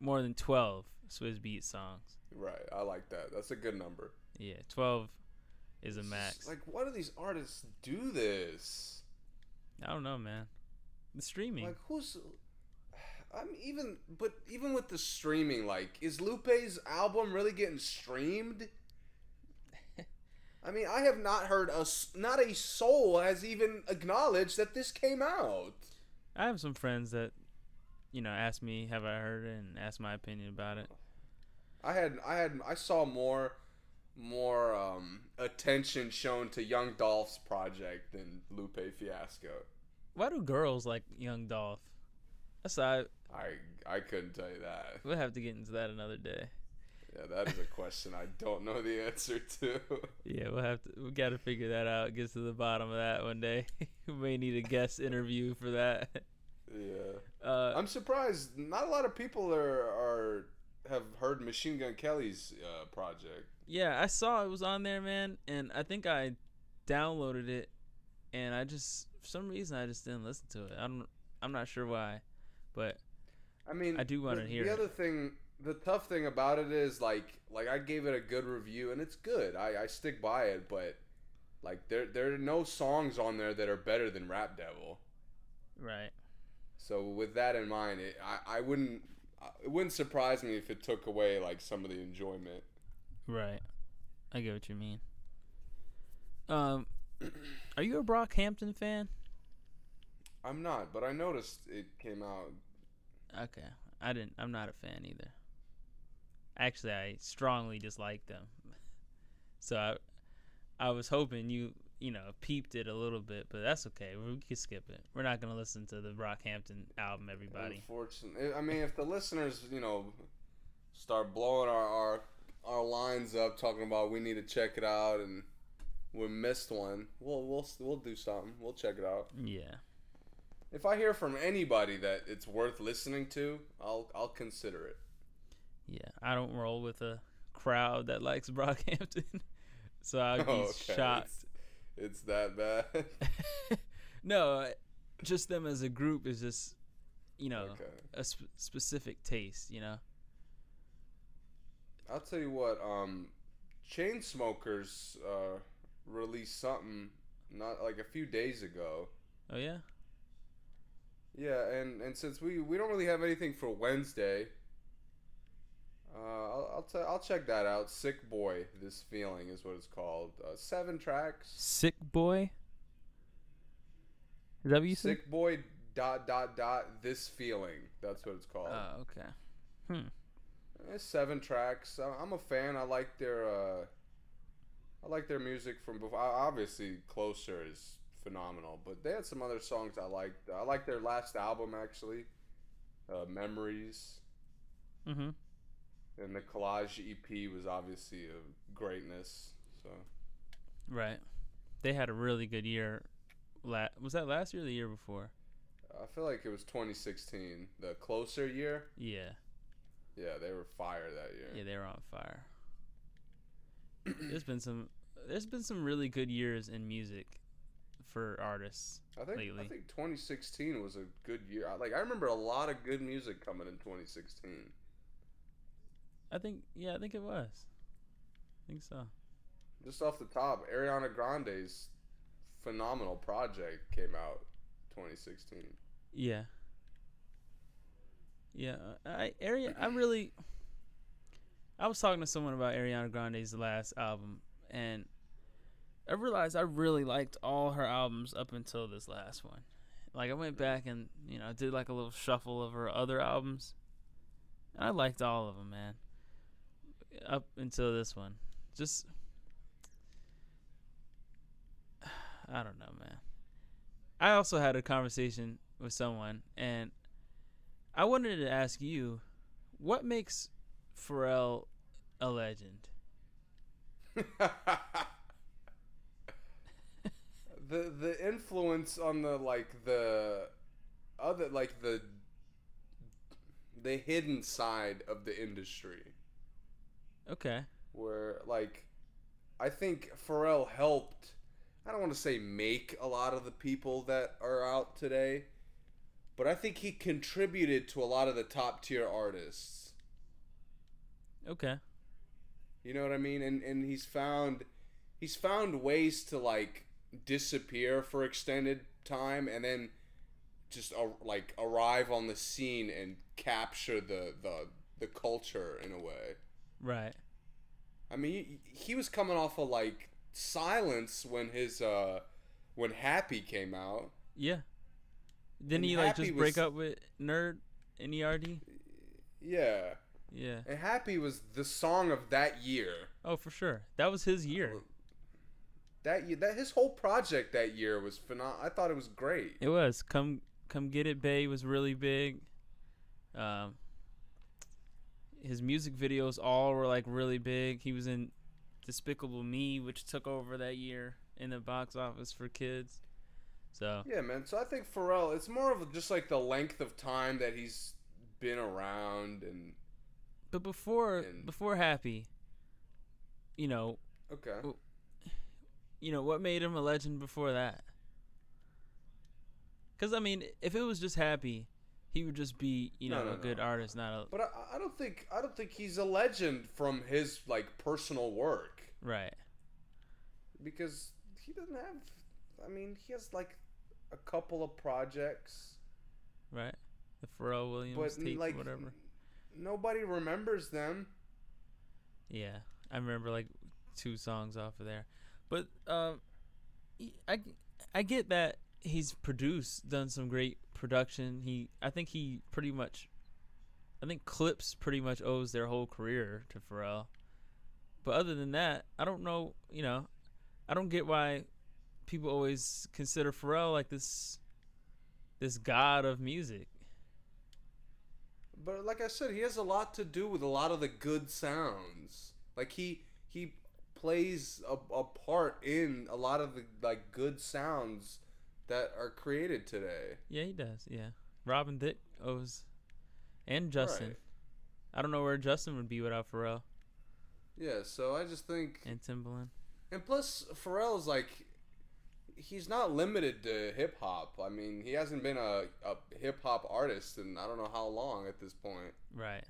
more than twelve Swizz Beat songs. Right, I like that. That's a good number. Yeah, twelve is a max. Like, why do these artists do this? I don't know, man. The streaming. Like, who's? I'm even, but even with the streaming, like, is Lupe's album really getting streamed? [laughs] I mean, I have not heard a not a soul has even acknowledged that this came out. I have some friends that, you know, ask me have I heard it and ask my opinion about it. I had I had I saw more more um, attention shown to Young Dolph's project than Lupe Fiasco. Why do girls like Young Dolph? That's I. I I couldn't tell you that. We'll have to get into that another day. Yeah, that is a question I don't know the answer to. Yeah, we'll have to. We got to figure that out. Get to the bottom of that one day. [laughs] we may need a guest interview for that. Yeah, Uh, I'm surprised. Not a lot of people are are have heard Machine Gun Kelly's uh, project. yeah, I saw it was on there, man, and I think I downloaded it, and I just for some reason I just didn't listen to it. I don't. I'm not sure why, but I mean, I do wanna hear The it. other thing, the tough thing about it is like, like I gave it a good review and it's good. I, I stick by it, but like there there are no songs on there that are better than Rap Devil. right. So with that in mind, it, I I wouldn't it wouldn't surprise me if it took away like some of the enjoyment. Right. I get what you mean. Um, are you a Brockhampton fan? I'm not, but I noticed it came out. Okay, I didn't. I'm not a fan either. Actually, I strongly dislike them. [laughs] So I, I was hoping you, you know, peeped it a little bit, but that's okay. We can skip it. We're not gonna listen to the Brockhampton album, everybody. Unfortunately, I mean, if the listeners, you know, start blowing our, our our lines up, talking about we need to check it out, and we missed one, we'll we'll we'll do something. We'll check it out. Yeah. If I hear from anybody that it's worth listening to, I'll I'll consider it. Yeah, I don't roll with a crowd that likes Brockhampton, [laughs] so I'd be Oh, [laughs] okay. shocked. It's, that bad. [laughs] no, just them as a group is just, you know, okay. a sp- specific taste. You know. I'll tell you what. Um, Chainsmokers uh released something not like a few days ago. Oh yeah. Yeah, and and since we we don't really have anything for Wednesday, uh, I'll I'll, t- I'll check that out. Sick boy, this feeling is what it's called. Uh, seven tracks. Sick boy. Is that what you said? Sick boy dot dot dot this feeling. That's what it's called. Oh, okay. Hmm. It's seven tracks. I- I'm a fan. I like their uh, I like their music from before. Obviously, Closer is phenomenal, but they had some other songs I liked. I like their last album actually, uh, Memories, Mm-hmm. And the Collage EP was obviously a greatness. So Right. They had a really good year. La- was that last year or the year before? I feel like it was 2016, the Closer year. Yeah. Yeah, they were fire that year. Yeah, they were on fire. there's been some there's been some really good years in music for artists. I think lately. I think 2016 was a good year. I- Like I remember a lot of good music coming in 2016. I think yeah, I think it was. I think so. Just off the top, Ariana Grande's phenomenal project came out 2016. Yeah. Yeah, I area I really I was talking to someone about Ariana Grande's last album and I realized I really liked all her albums up until this last one. Like I went back and, you know, did like a little shuffle of her other albums. And I liked all of them, man. Up until this one. Just [sighs] I don't know, man. I also had a conversation with someone, and I wanted to ask you, what makes Pharrell a legend? [laughs] the the influence on the like the other like the the hidden side of the industry Okay. where like I think Pharrell helped I don't want to say make a lot of the people that are out today but I think he contributed to a lot of the top tier artists Okay. You know what I mean? And and he's found he's found ways to like disappear for extended time and then just uh, like arrive on the scene and capture the the the culture in a way. Right. I mean, he, was coming off of like silence when his uh when Happy came out. Yeah. Didn't And he like Happy just break was- up with Nerd in ERD? Yeah. Yeah. And Happy was the song of that year. Oh, for sure. That was his year. That year, that his whole project that year was phenomenal. I thought it was great. It was. Come Come Get It Bae was really big. Um his music videos all were like really big. He was in Despicable Me, which took over that year in the box office for kids. So, Yeah, man. So I think Pharrell, it's more of just like the length of time that he's been around, and but before And- before Happy, you know, okay, you know what made him a legend before that? Cuz I mean, if it was just Happy, he would just be, you know, no, a good no. artist, not a but I, I don't think I don't think he's a legend from his like personal work right. because he doesn't have. I mean, he has like a couple of projects, Right? The Pharrell Williams but tape like or whatever. nobody remembers them. Yeah, I remember like two songs off of there, but um, I I get that he's produced, done some great production. He I think he pretty much, I think Clipse pretty much owes their whole career to Pharrell. But other than that, I don't know. You know, I don't get why people always consider Pharrell like this this god of music. But like I said, he has a lot to do with a lot of the good sounds. Like he he plays a, a part in a lot of the like good sounds that are created today. Yeah, he does. Yeah, Robin Thicke owes, and Justin. Right. I don't know where Justin would be without Pharrell Yeah, so I just think and Timbaland. And plus, Pharrell's like, he's not limited to hip hop. I mean, he hasn't been a, a hip hop artist in I don't know how long at this point. Right.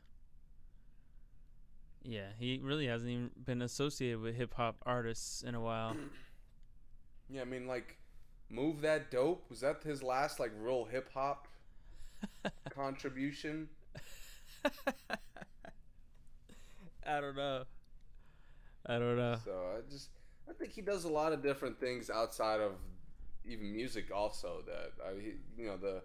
Yeah, he really hasn't even been associated with hip hop artists in a while. Yeah, I mean, like, Move That Dope, was that his last, like, real hip hop [laughs] contribution? [laughs] I don't know. I don't know. So I just, I think he does a lot of different things outside of even music, also. That, I, he, you know, the,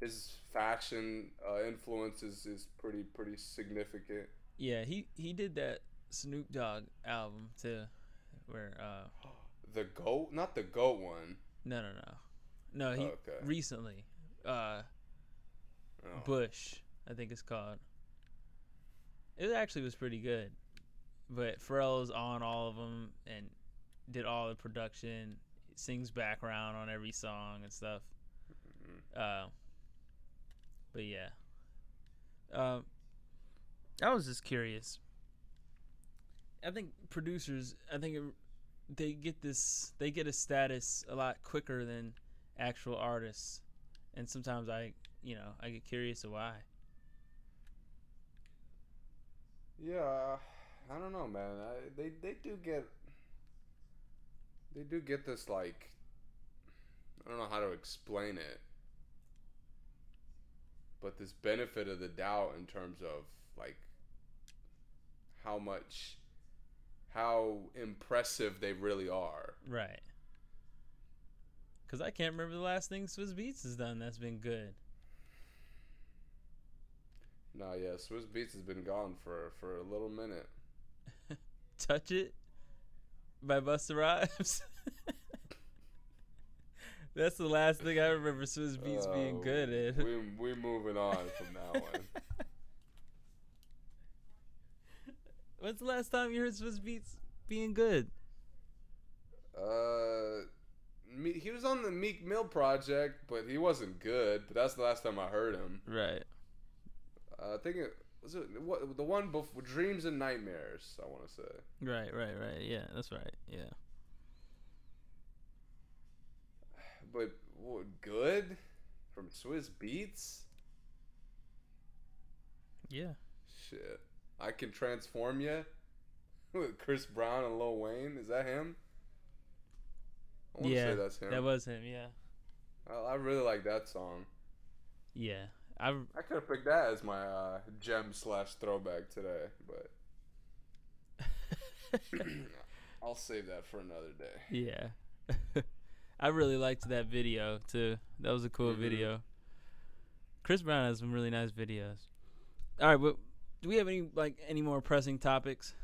his fashion uh, influence is, is pretty, pretty significant. Yeah, he he did that Snoop Dogg album too, where uh [gasps] The GOAT? Not the GOAT one. No no no no he Okay. recently uh Oh. Bush I think it's called. It actually was pretty good, but Pharrell's on all of them and did all the production, sings background on every song and stuff. Uh, but yeah, um, I was just curious. I think producers, I think it, they get this, they get a status a lot quicker than actual artists, and sometimes I, you know, I get curious of why. Yeah, I don't know, man. I, they they do get they do get this like I don't know how to explain it, but this benefit of the doubt in terms of like how much how impressive they really are. Right. Because I can't remember the last thing Swizz Beatz has done that's been good. No, yeah, Swizz Beatz has been gone for for a little minute. [laughs] Touch It by Busta Rhymes. [laughs] that's the last thing I remember Swizz Beatz being Oh, good at. We we moving on from that one. [laughs] When's the last time you heard Swizz Beatz being good? Uh, me, he was on the Meek Mill project, but he wasn't good. But that's the last time I heard him. Right. Uh, I think it was it what the one before Dreams and Nightmares. I want to say. Right, right, right. Yeah, that's right. Yeah. But what, good from Swizz Beatz? Yeah. Shit, I can transform you [laughs] with Chris Brown and Lil Wayne. Is that him? I want to yeah. say that's him. That was him, yeah. I, I really like that song. Yeah. I I could have picked that as my uh, gem slash throwback today, but [laughs] [clears throat] I'll save that for another day. Yeah. [laughs] I really liked that video too. That was a cool Mhm. video. Chris Brown has some really nice videos. All right, but do we have any like any more pressing topics?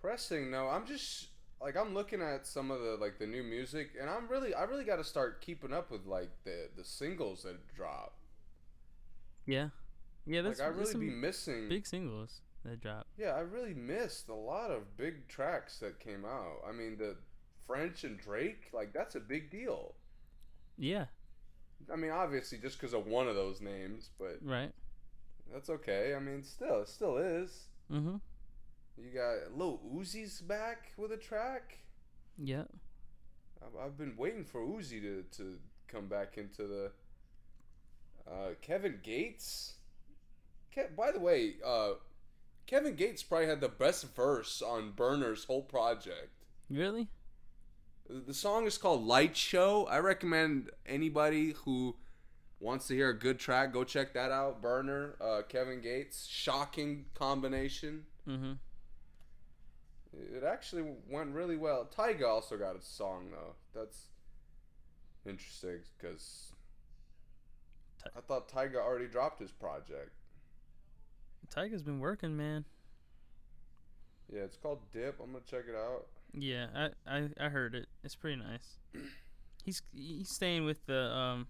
Pressing, no, I'm just like I'm looking at some of the like the new music, and I'm really I really got to start keeping up with like the the singles that drop. Yeah. Yeah, that's, like I that's really be some missing. big singles that drop. Yeah, I really missed a lot of big tracks that came out. I mean, the French and Drake, like that's a big deal. Yeah, I mean, obviously just because of one of those names, but right. That's okay. I mean, still, it still is. Mm-hmm. You got Lil Uzi's back with a track. Yeah. I've, I've been waiting for Uzi to, to come back into the. Uh, Kevin Gates. Ke- by the way, uh, Kevin Gates probably had the best verse on Berner's whole project. Really? The song is called Light Show. I recommend anybody who wants to hear a good track go check that out. Berner, uh, Kevin Gates, shocking combination. Mm-hmm. It actually went really well. Tyga also got a song though. That's interesting because Ty- I thought Tyga already dropped his project. Tyga's been working, man. Yeah, it's called Dip. I'm gonna check it out. Yeah, I, I I heard it. It's pretty nice. He's he's staying with the um.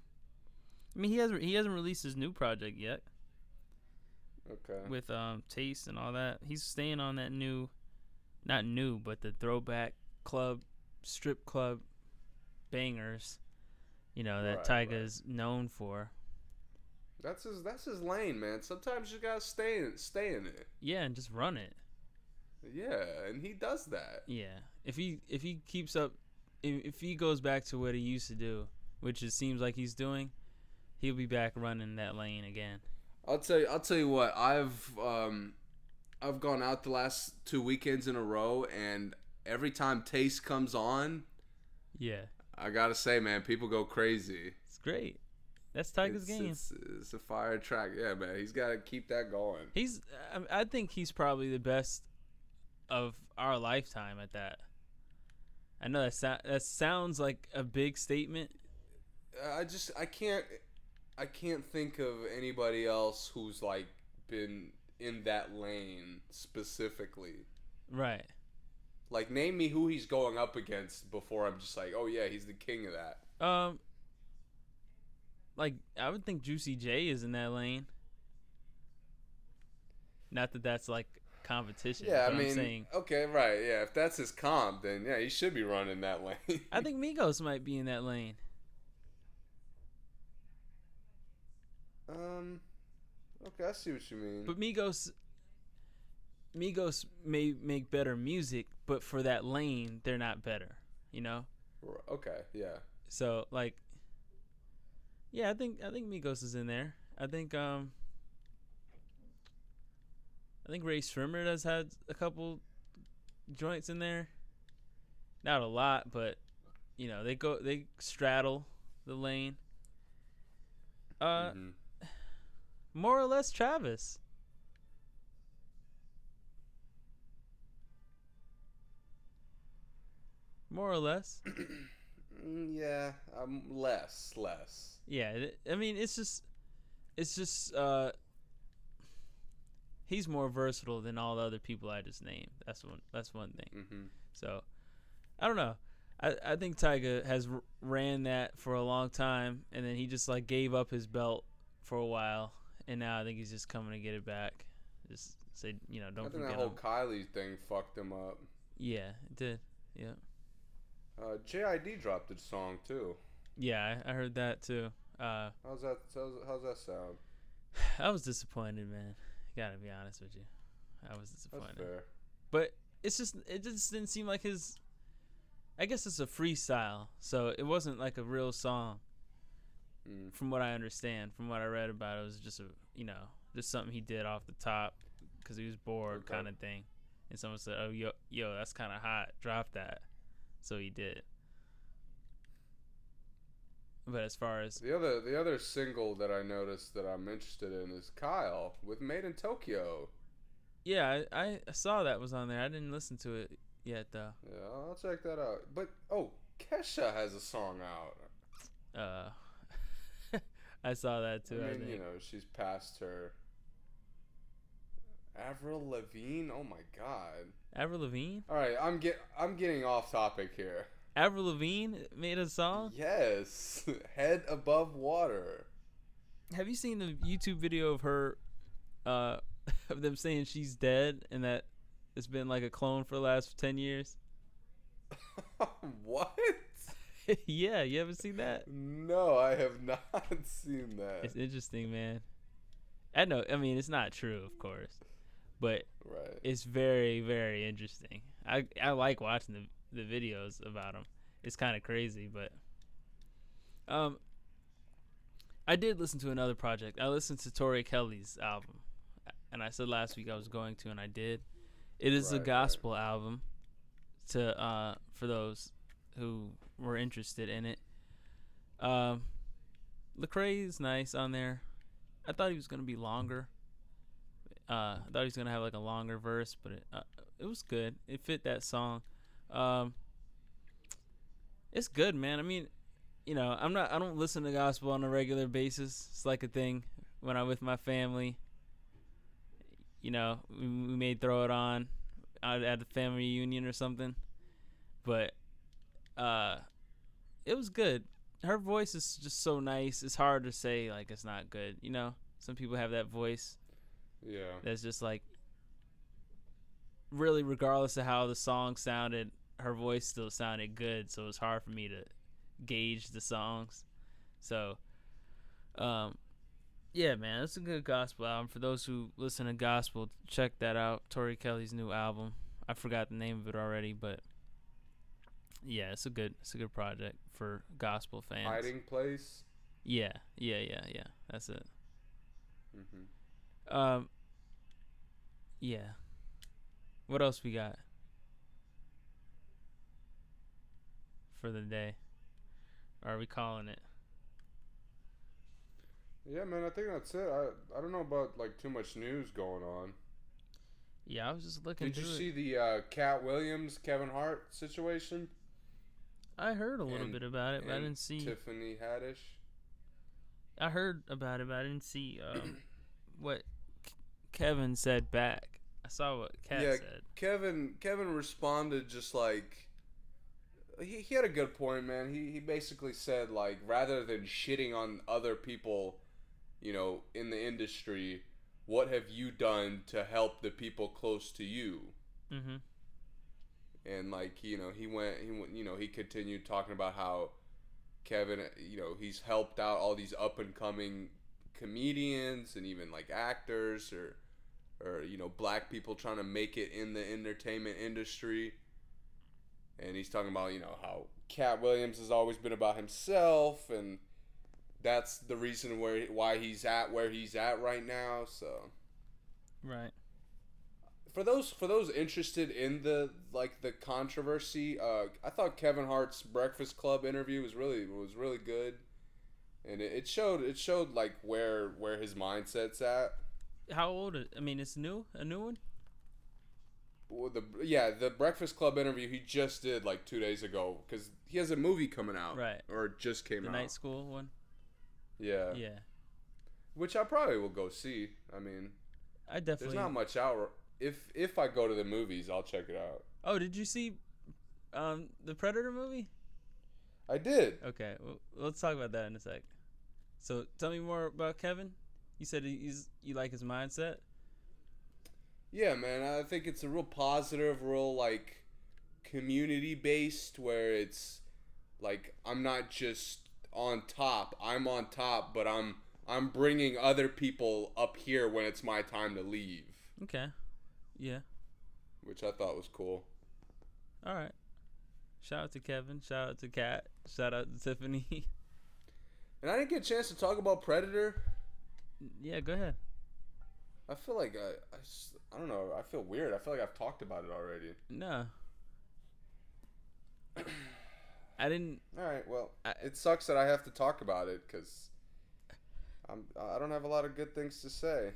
I mean, he hasn't he hasn't released his new project yet Okay. with um Taste and all that. He's staying on that new, not new, but the throwback club, strip club, bangers. You know that Right, right. Tyga's known for. That's his. That's his lane, man. Sometimes you gotta stay in, stay in it. Yeah, and just run it. Yeah, and he does that. Yeah, if he if he keeps up, if, if he goes back to what he used to do, which it seems like he's doing, he'll be back running that lane again. I'll tell you. I'll tell you what. I've um, I've gone out the last two weekends in a row, and every time Taste comes on, Yeah, I gotta say, man, people go crazy. it's great. That's Tyga's it's, game. It's, it's a fire track. Yeah, man. He's got to keep that going. He's, I- I think he's probably the best of our lifetime at that. I know that sa- that sounds like a big statement. I just I can't I can't think of anybody else who's like been in that lane specifically. Right. Like name me who he's going up against before I'm just like, "Oh yeah, he's the king of that." Um, like I would think Juicy J is in that lane. Not that that's like competition. Yeah, I mean, I'm saying okay, right. Yeah, if that's his comp, then yeah, he should be running that [laughs] lane. I think Migos might be in that lane. Um Okay, I see what you mean. But Migos, Migos may make better music, but for that lane, they're not better. You know. Okay, yeah. So like, yeah, I think I think Migos is in there. I think um, I think Rae Sremmurd has had a couple joints in there. Not a lot, but you know they go they straddle the lane. Uh, Mhm. More or less Travis. More or less. [clears throat] Yeah, um, less, less. Yeah, I mean it's just it's just uh he's more versatile than all the other people I just named. That's one that's one thing. hmm So I don't know. I I think Tyga has r- ran that for a long time and then he just like gave up his belt for a while and now I think he's just coming to get it back. Just say, you know, don't think that forget whole him. Kylie thing fucked him up. Yeah, it did. Yeah. Uh, JID dropped a song too. Yeah, I, I heard that too. Uh How's that? How's, how's that sound? [sighs] I was disappointed, man. Got to be honest with you. I was That's disappointed. fair. but it's just it just didn't seem like his i guess it's a freestyle so it wasn't like a real song Mm. from what i understand from what i read about it, it was just a you know just something he did off the top because he was bored Okay. kind of thing and someone said oh yo yo that's kind of hot drop that so he did but as far as The other, the other single that I noticed that I'm interested in is Kyle with "Made in Tokyo." yeah I, I saw that was on there i didn't listen to it yet though Yeah, I'll check that out. But oh, Kesha has a song out. uh i saw that too I I, mean, think. you know, she's past her. Avril Lavigne. Oh my god. avril lavigne All right, I'm get I'm getting off topic here. avril lavigne made a song Yes, [laughs] head above water. Have you seen the YouTube video of her, uh, [laughs] of them saying she's dead and that it's been like a clone for the last ten years? [laughs] what? [laughs] yeah, you haven't seen that? No, I have [laughs] not seen that. It's interesting, man. I know. I mean, it's not true, of course, but right. it's very, very interesting. I I like watching the the videos about them. It's kind of crazy, but um, I did listen to another project. I listened to Tori Kelly's album, and I said last week I was going to, and I did. It is a Right, right. gospel album. To uh, for those who were interested in it. Um, Lecrae is nice on there. I thought he was gonna be longer. Uh, I thought he was gonna have like a longer verse, but it, uh, it was good. It fit that song. Um, it's good, man. I mean, you know, I'm not. I don't listen to gospel on a regular basis. It's like a thing when I'm with my family. You know, we, we may throw it on at the family reunion or something, but uh, it was good. Her voice is just so nice. It's hard to say like it's not good. You know, some people have that voice Yeah. that's just like really regardless of how the song sounded her voice still sounded good so it's hard for me to gauge the songs so um Yeah, man, it's a good gospel album. For those who listen to gospel, check that out. Tori Kelly's new album. I forgot the name of it already, but yeah, it's a good it's a good project for gospel fans. Hiding place. Yeah, yeah, yeah, yeah. That's it. hmm Um. Yeah. What else we got for the day? Are we calling it? Yeah, man. I think that's it. I I don't know about like too much news going on. Yeah, I was just looking. Did you see It. the uh, Katt Williams Kevin Hart situation? I heard a little and- bit about it, but I didn't see. Tiffany Haddish. I heard about it, but I didn't see um, what K- Kevin said back. I saw what Katt yeah, said. Kevin Kevin responded just like he, he had a good point, man. He he basically said like rather than shitting on other people, you know, in the industry, what have you done to help the people close to you? Mm-hmm. And like you know he went he went you know he continued talking about how Kevin you know he's helped out all these up and coming comedians and even like actors or or you know black people trying to make it in the entertainment industry and he's talking about you know how Katt Williams has always been about himself and that's the reason where why he's at where he's at right now so Right. For those for those interested in the like the controversy, uh, I thought Kevin Hart's Breakfast Club interview was really was really good, and it, it showed it showed like where where his mindset's at. How old? Is, I mean, it's new. A new one. Well, the yeah the Breakfast Club interview he just did like two days ago because he has a movie coming out Right. or it just came The out night school one. yeah Yeah. which I probably will go see. I mean, I definitely. there's not much out. If if I go to the movies, I'll check it out. Oh, did you see um the Predator movie? I did. Okay, well, let's talk about that in a sec. So, tell me more about Kevin. You said he's you like his mindset. Yeah, man, I think it's a real positive, real like community based where it's like I'm not just on top. I'm on top, but I'm I'm bringing other people up here when it's my time to leave, Okay. Yeah. which I thought was cool. All right. Shout out to Kevin. Shout out to Katt. Shout out to Tiffany. [laughs] And I didn't get a chance to talk about Predator. yeah, go ahead. I feel like I, I, I don't know. I feel weird. I feel like I've talked about it already. No. I didn't. All right. Well, I- it sucks that I have to talk about it because I'm I don't have a lot of good things to say.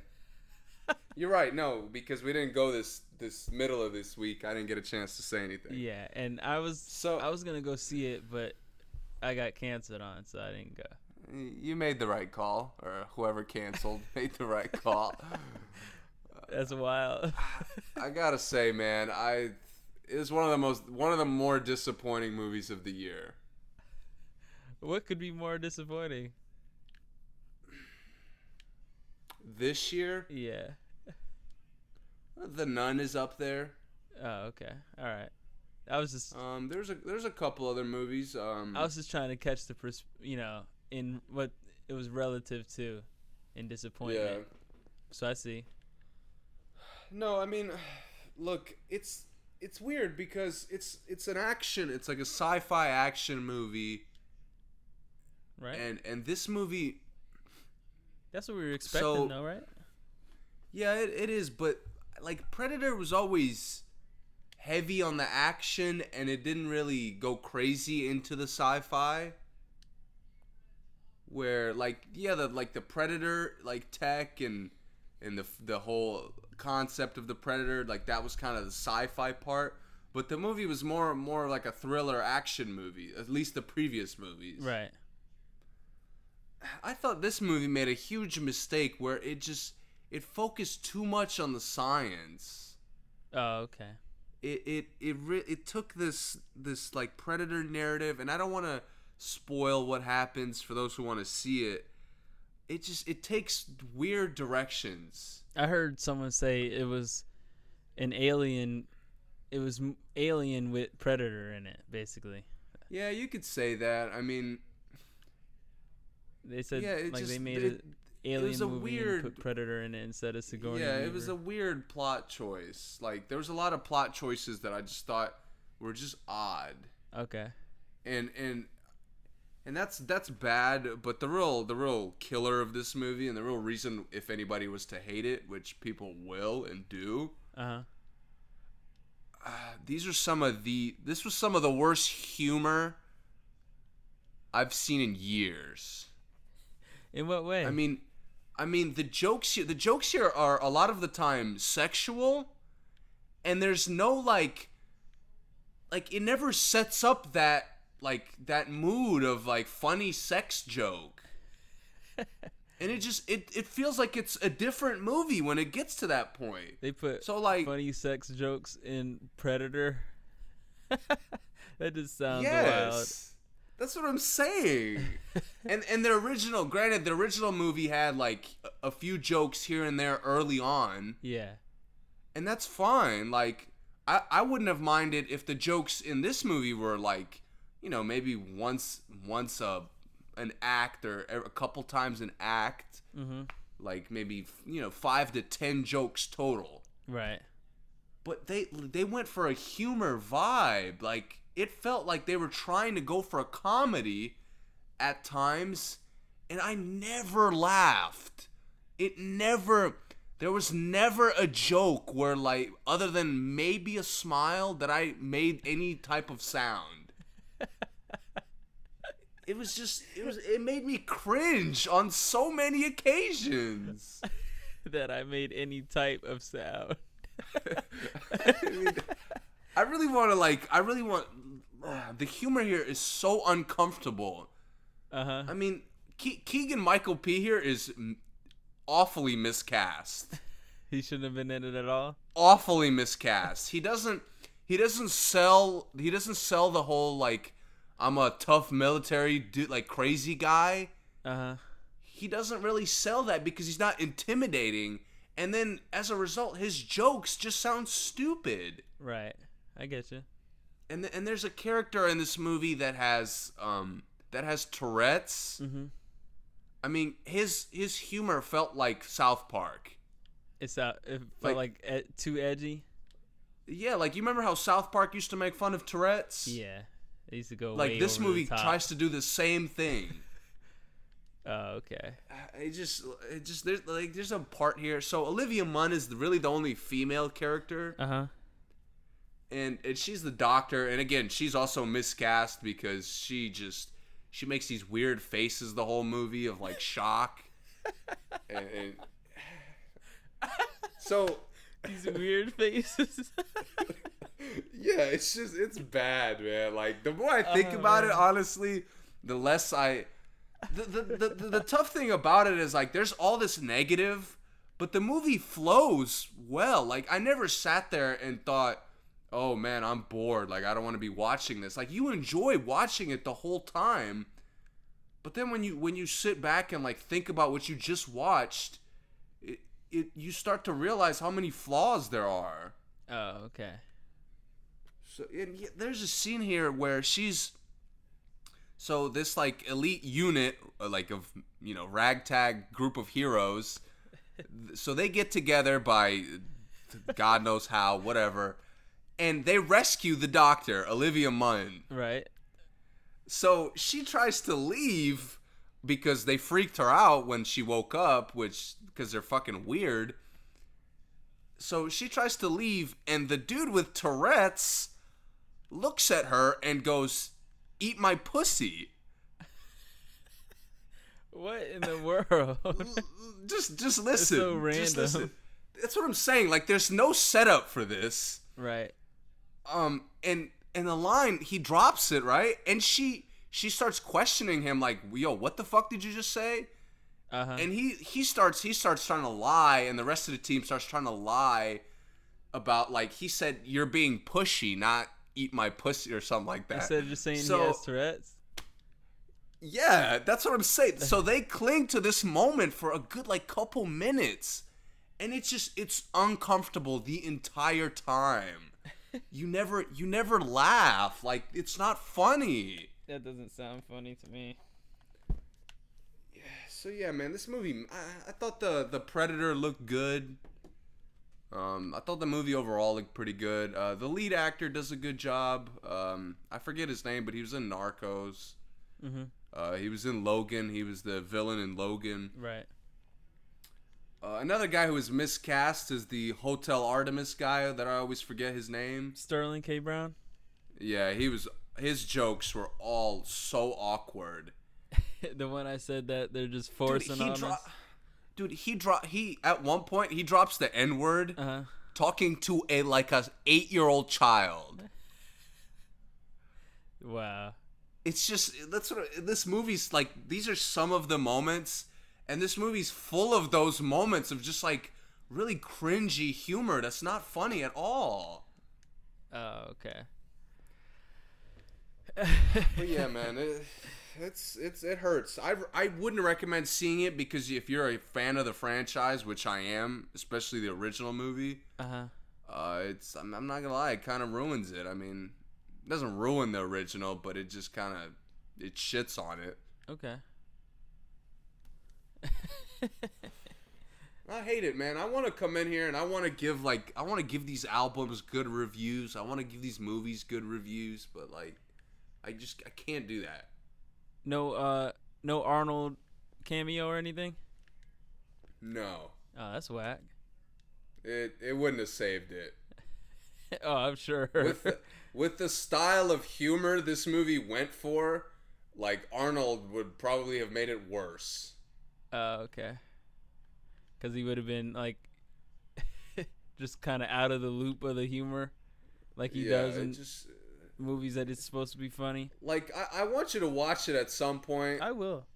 You're right. No, because we didn't go this this middle of this week. I didn't get a chance to say anything. Yeah, and I was So- I was gonna go see it, but I got canceled on, so I didn't go. You made the right call, or whoever canceled [laughs] made the right call. That's wild. [laughs] I gotta say, man, I is one of the most one of the more disappointing movies of the year. what could be more disappointing? This year, Yeah. The Nun is up there. Oh, okay. All right. I was just Um, there's a there's a couple other movies. Um, I was just trying to catch the pers- you know in what it was relative to in disappointment. yeah. So I see. No, I mean, look, it's it's weird because it's it's an action. It's like a sci-fi action movie, Right. and and this movie, That's what we were expecting, So- though, right? yeah, it, it is. But like Predator was always heavy on the action, and it didn't really go crazy into the sci-fi. Where like yeah, the like the Predator like tech and and the the whole concept of the Predator like that was kind of the sci-fi part. But the movie was more more like a thriller action movie, at least the previous movies. Right. I thought this movie made a huge mistake where it just it focused too much on the science. Oh, okay. It it it re- it took this this like predator narrative, and I don't want to spoil what happens for those who want to see it. It just it takes weird directions. I heard someone say it was an alien. It was alien with predator in it, basically. Yeah, you could say that. I mean, They said yeah, like just they made it, it. alien was a movie weird- and put Predator in it instead of Sigourney. yeah, it was a weird plot choice. Like there was a lot of plot choices that I just thought were just odd. okay. and and and that's that's bad but the real the real killer of this movie and the real reason if anybody was to hate it which people will and do Uh huh. [sighs] these are some of the this was some of the worst humor i've seen in years In what way? i mean i mean the jokes here the jokes here are a lot of the time sexual and there's no like like it never sets up that like that mood of like funny sex joke [laughs] and it just it, it feels like it's a different movie when it gets to that point they put so like funny sex jokes in Predator. [laughs] that just sounds wild. That's what i'm saying [laughs] and and the original granted the original movie had like a, a few jokes here and there early on Yeah. and that's fine. Like, I, I wouldn't have minded if the jokes in this movie were like, you know, maybe once once a an act or a couple times an act, Mm-hmm. like maybe you know five to ten jokes total. Right. But they they went for a humor vibe. Like it felt like they were trying to go for a comedy at times, and I never laughed. It never. There was never a joke where, like, other than maybe a smile, that I made any type of sound. [laughs] It was just, it was, it made me cringe on so many occasions. [laughs] that I made any type of sound. [laughs] I, mean, I really want to like. I really want. [sighs] the humor here is so uncomfortable. Uh huh. I mean, Ke- Keegan Michael Key here is awfully miscast. [laughs] He shouldn't have been in it at all. Awfully miscast. He doesn't. He doesn't sell. He doesn't sell the whole like. I'm a tough military dude, like crazy guy. Uh huh. He doesn't really sell that because he's not intimidating. And then as a result, his jokes just sound stupid. Right. I get you. And th- and there's a character in this movie that has um that has Tourette's. Mm-hmm. I mean, his his humor felt like South Park. It's out. It felt Like- like, e- too edgy. Yeah, like you remember how South Park used to make fun of Tourette's? Yeah. They used to go Like way this movie tries to do the same thing. [laughs] Oh, okay. it just it just there's like there's a part here. So Olivia Munn is really the only female character. Uh huh. And, and she's the doctor and again she's also miscast because she just she makes these weird faces the whole movie of like [laughs] shock. And, and so These weird faces. [laughs] yeah it's just it's bad man. Like the more i think Oh, about it honestly the less i the the, the, the the tough thing about it is like there's all this negative but the movie flows well. Like i never sat there and thought oh man i'm bored. Like i don't want to be watching this. Like you enjoy watching it the whole time but then when you when you sit back and like think about what you just watched it, it you start to realize how many flaws there are. Oh, okay. so and y- there's a scene here where she's so this like elite unit uh, like of you know ragtag group of heroes so they get together by god knows how whatever and they rescue the doctor olivia munn Right. so she tries to leave because they freaked her out when she woke up, which because they're fucking weird. So she tries to leave, and the dude with Tourette's looks at her and goes, "Eat my pussy." What in the world? [laughs] Just, just listen. so Just random. listen. That's what I'm saying. Like, there's no setup for this. right. Um and and the line he drops it right? And she she starts questioning him like yo what the fuck did you just say? Uh huh. and he he starts he starts trying to lie and the rest of the team starts trying to lie about like he said you're being pushy not eat my pussy or something like that. Instead of just saying So- he has Tourette's. yeah that's what i'm saying. So [laughs] they cling to this moment for a good like couple minutes. And it's just it's uncomfortable the entire time you never you never laugh like it's not funny That doesn't sound funny to me. so yeah, man, this movie. I, I thought the the Predator looked good. Um, I thought the movie overall looked pretty good. Uh, the lead actor does a good job. Um, I forget his name, but he was in Narcos. Mhm. Uh, he was in Logan. He was the villain in Logan. Right. Uh, another guy who was miscast is the Hotel Artemis guy that I always forget his name. Sterling K. Brown. Yeah, he was. His jokes were all so awkward. [laughs] the one I said that they're just forcing on dro- us. Dude, he dro- he at one point he drops the N word Uh huh. talking to a like a eight year old child. Wow. It's just that's what this movie's like. These are some of the moments, and this movie's full of those moments of just like really cringy humor that's not funny at all. Oh, okay. But yeah, man, it, it's it's it hurts. I I wouldn't recommend seeing it because if you're a fan of the franchise, which I am, especially the original movie, Uh huh. uh, it's I'm, I'm not gonna lie, it kind of ruins it. I mean, it doesn't ruin the original, but it just kind of it shits on it. Okay. I hate it, man. I want to come in here and I want to give like I want to give these albums good reviews. I want to give these movies good reviews, but like I just I can't do that. No, uh, no Arnold cameo or anything. No. Oh, that's whack. It it wouldn't have saved it. [laughs] oh, I'm sure. With the, with the style of humor this movie went for, like Arnold would probably have made it worse. Oh, okay. Because he would have been like, [laughs] just kind of out of the loop of the humor, like he yeah, does it in just uh, movies that it's supposed to be funny. like I, I want you to watch it at some point I will.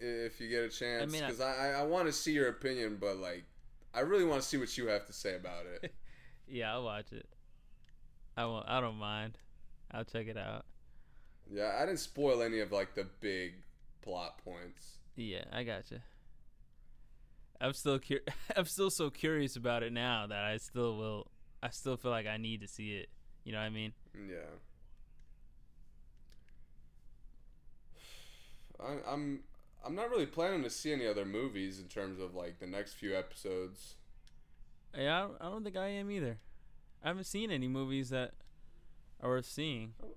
if you get a chance mean, I- because I I, I want to see your opinion, but like I really want to see what you have to say about it. [laughs] Yeah, I'll watch it. I won't. I don't mind. I'll check it out. Yeah, I didn't spoil any of like the big plot points. Yeah, I got you. I'm still cur- [laughs] I'm still so curious about it now that I still will. I still feel like I need to see it. You know what I mean? Yeah. I, I'm I'm not really planning to see any other movies in terms of like the next few episodes. Yeah, I don't, I don't think I am either. I haven't seen any movies that are worth seeing. Oh,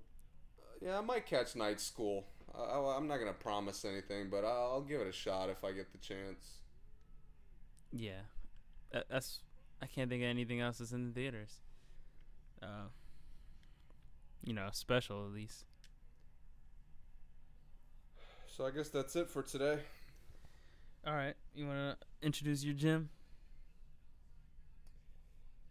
yeah, I might catch Night School. I, I'm not gonna promise anything, but I'll, I'll give it a shot if I get the chance. Yeah, that's. I can't think of anything else that's in the theaters. Uh, you know, special at least. So I guess that's it for today. All right, you want to introduce your gym?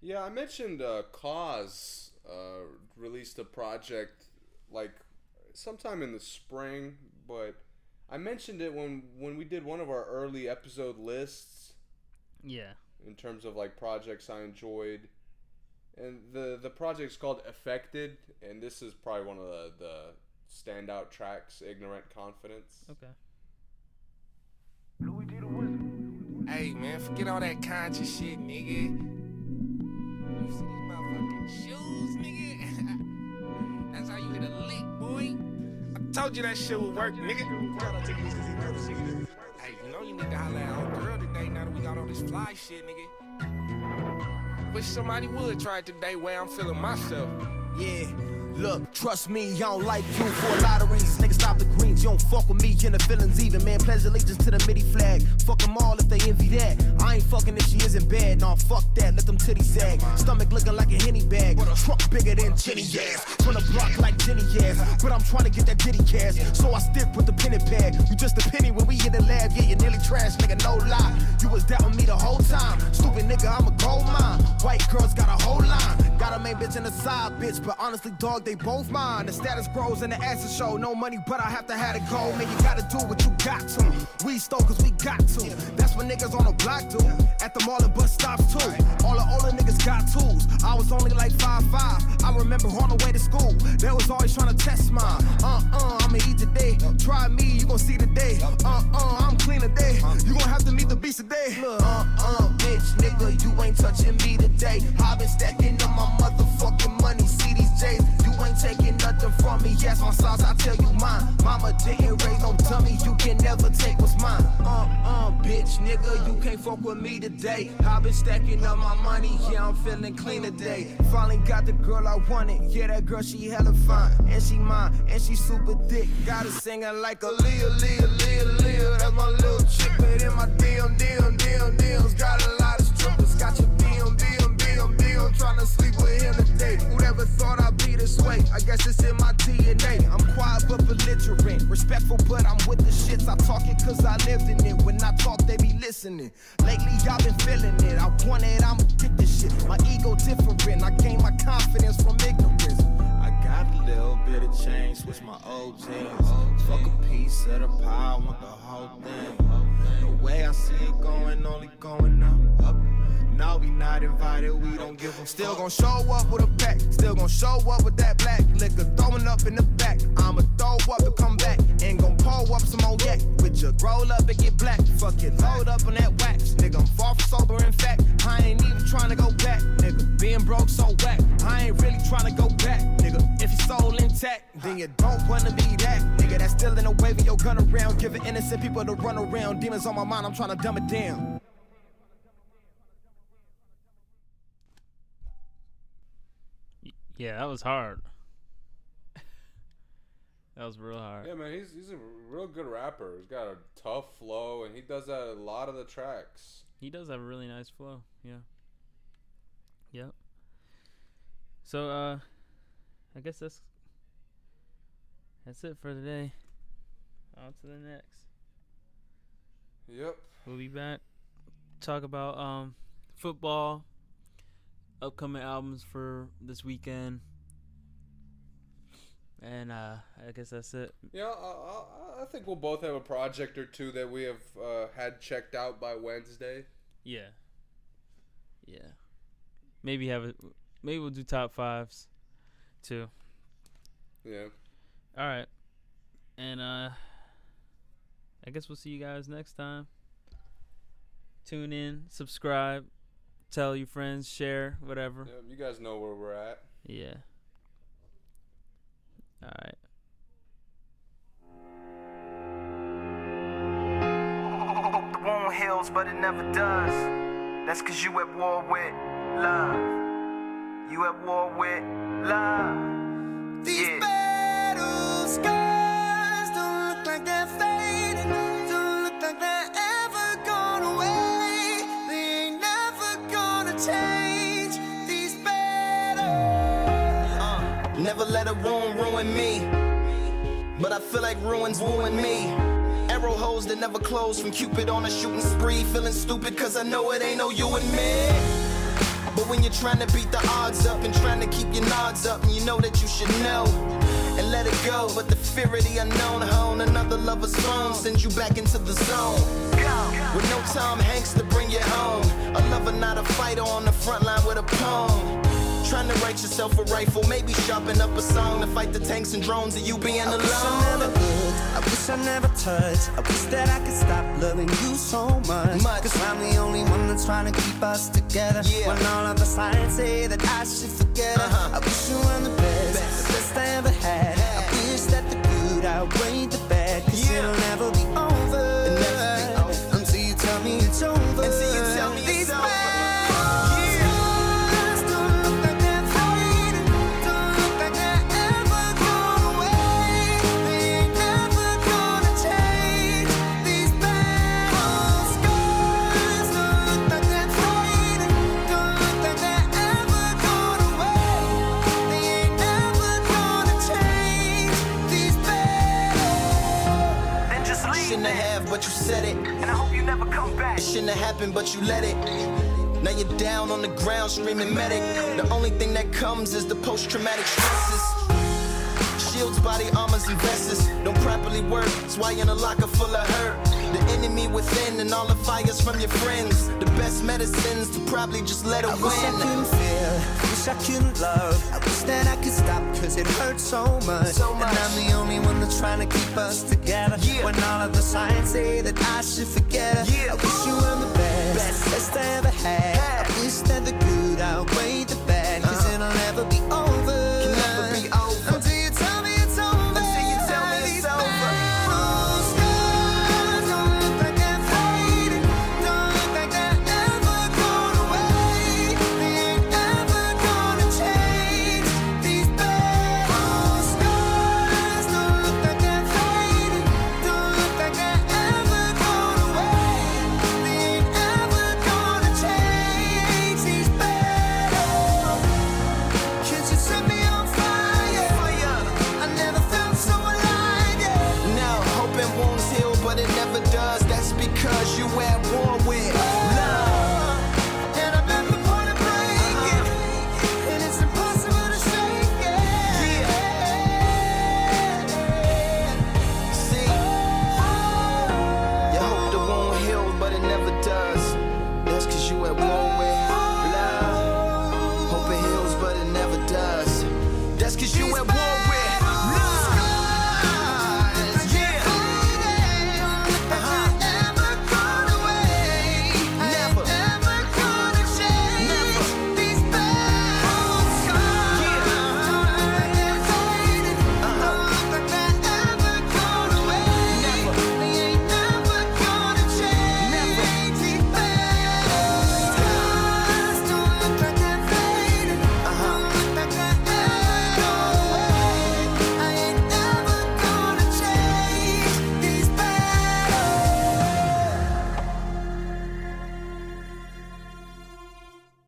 Yeah, I mentioned uh, Cozz uh, released a project like sometime in the spring, but I mentioned it when when we did one of our early episode lists Yeah. in terms of like projects I enjoyed. And the the project's called Effected, and this is probably one of the, the standout tracks, Ignorant Confidence. Okay. Hey man, forget all that conscious shit, nigga. You see these motherfucking shoes, nigga? [laughs] That's how you get a lick, boy. Told you that shit would work, nigga. Hey, you know you need to holler at our girl today now that we got all this fly shit, nigga. Wish somebody would try it today where I'm feeling myself. Yeah, look, trust me, I don't like you for a lot of reasons. Nigga, stop the greens, you don't fuck with me in the feelings even, Man, pledge allegiance to the MIDI flag. Fuck them all if they envy that. I ain't fucking if she isn't bad. Nah, fuck that, let them titties sag. Stomach looking like a henny bag. Truck bigger than Jenny ass. From the block like Jenny ass. But I'm trying to get that ditty cash. So I stick with the penny pad. You just a penny when we in the lab. Yeah, you nearly trash, nigga, no lie. You was doubting me the whole time. Stupid nigga, I'm a gold mine. White girls got a whole line. Got a main bitch and a side bitch. But honestly, dog, they both mine. The status grows and the asses show. No money, but I have to have it go. Man, you gotta do what you got to. We stole cause we got to. That's what niggas on the block do. At the mall and bus stops too. All the older niggas got tools. I was only like five five. I remember on the way to school. They was always trying to test mine. Uh uh, I'ma eat today. Try me, you gon' see today. Uh uh, I'm clean today. You gon' have to meet the beast today. Uh uh, bitch, nigga, you ain't touching me today. i been stacking up my motherfucking money. See these J's, you ain't taking nothing from me. Yes, my sauce, I tell you mine. Mama didn't raise no dummy. You can never take what's mine. Uh uh, bitch, nigga. You can't fuck with me today. I've been stacking up my money, yeah, I'm feeling clean today. Finally got the girl I wanted, yeah, that girl, she hella fine. And she mine, and she super thick. Got her singing like a Leah, Leah, Leah, Leah. That's my little chick, but in my DM, DM, DM, DMs. Got a lot of strippers, got your BM. Tryna sleep with him today. Whoever thought I'd be this way? I guess it's in my DNA. I'm quiet but belligerent. Respectful, but I'm with the shits. I talk it cause I lived in it. When I talk, they be listening. Lately, y'all been feeling it. I want it, I'ma shit. My ego different. I gain my confidence from ignorance. I got a little bit of change, switch my old jeans. Fuck a piece of the pie, I want the whole thing. The way I see it going, only going up. up. No, we not invited, we don't give Still gon' show up with a pack, still gon' show up with that black liquor throwing up in the back. I'ma throw up and come back, and gon' pull up some more yak. With your roll up and get black, fuck it, load up on that wax. Nigga, I'm far from sober, in fact, I ain't even tryna go back. Nigga, being broke so whack, I ain't really tryna go back. Nigga, if your soul intact, then you don't wanna be that. Nigga, that's still in the wave of your gun around, giving innocent people to run around. Demons on my mind, I'm tryna dumb it down. Yeah, that was hard. [laughs] that was real hard. Yeah, man, he's he's a real good rapper. He's got a tough flow, and he does that a lot of the tracks. He does have a really nice flow. Yeah. Yep. So uh I guess that's that's it for today. On to the next. Yep. We'll be back. Talk about um football, upcoming albums for this weekend. And uh I guess that's it. Yeah, I, I, I think we'll both have a project or two that we have uh, had checked out by Wednesday. Yeah. Yeah. Maybe have it maybe we'll do top fives too. Yeah. All right. And uh I guess we'll see you guys next time. Tune in, subscribe, tell your friends, share, whatever. yeah. You guys know where we're at. Yeah. All right. The wound heals, but it never does. That's cause you at war with love. You at war with love. These battle scars let a wound ruin me. But I feel like ruins wooing me. Arrow holes that never close from Cupid on a shooting spree. Feeling stupid cause I know it ain't no you and me. But when you're trying to beat the odds up and trying to keep your nods up, and you know that you should know and let it go. But the fear of the unknown, hone another lover's phone sends you back into the zone. With no Tom Hanks to bring you home, a lover, not a fighter on the front line with a poem. Trying to write yourself a rifle, maybe sharpen up a song to fight the tanks and drones of you being alone. I wish I never looked, I wish I never touched. I wish that I could stop loving you so much. Much. Cause I'm the only one that's trying to keep us together. Yeah. When all of the signs say that I should forget her. Uh-huh. I wish you were the best, Best. the best I ever had. I wish that the good outweighed the bad. Cause Yeah. it'll never be shouldn't have happened, but you let it. Now you're down on the ground screaming medic. The only thing that comes is the post traumatic stresses. Shields, body armors, and vests don't properly work. That's why you're in a locker full of hurt. The enemy within and all the fires from your friends. The best medicines to probably just let it I wish I couldn't feel, wish I could love. I wish that I could stop, cause it hurts so much. So much. And I'm the only one that's trying to keep us together. Yeah. When all of the signs say that I should forget her. Yeah. I wish you were the best, best, best I ever had. Hey. I wish that the good outweighed the bad, cause uh. it'll never be over.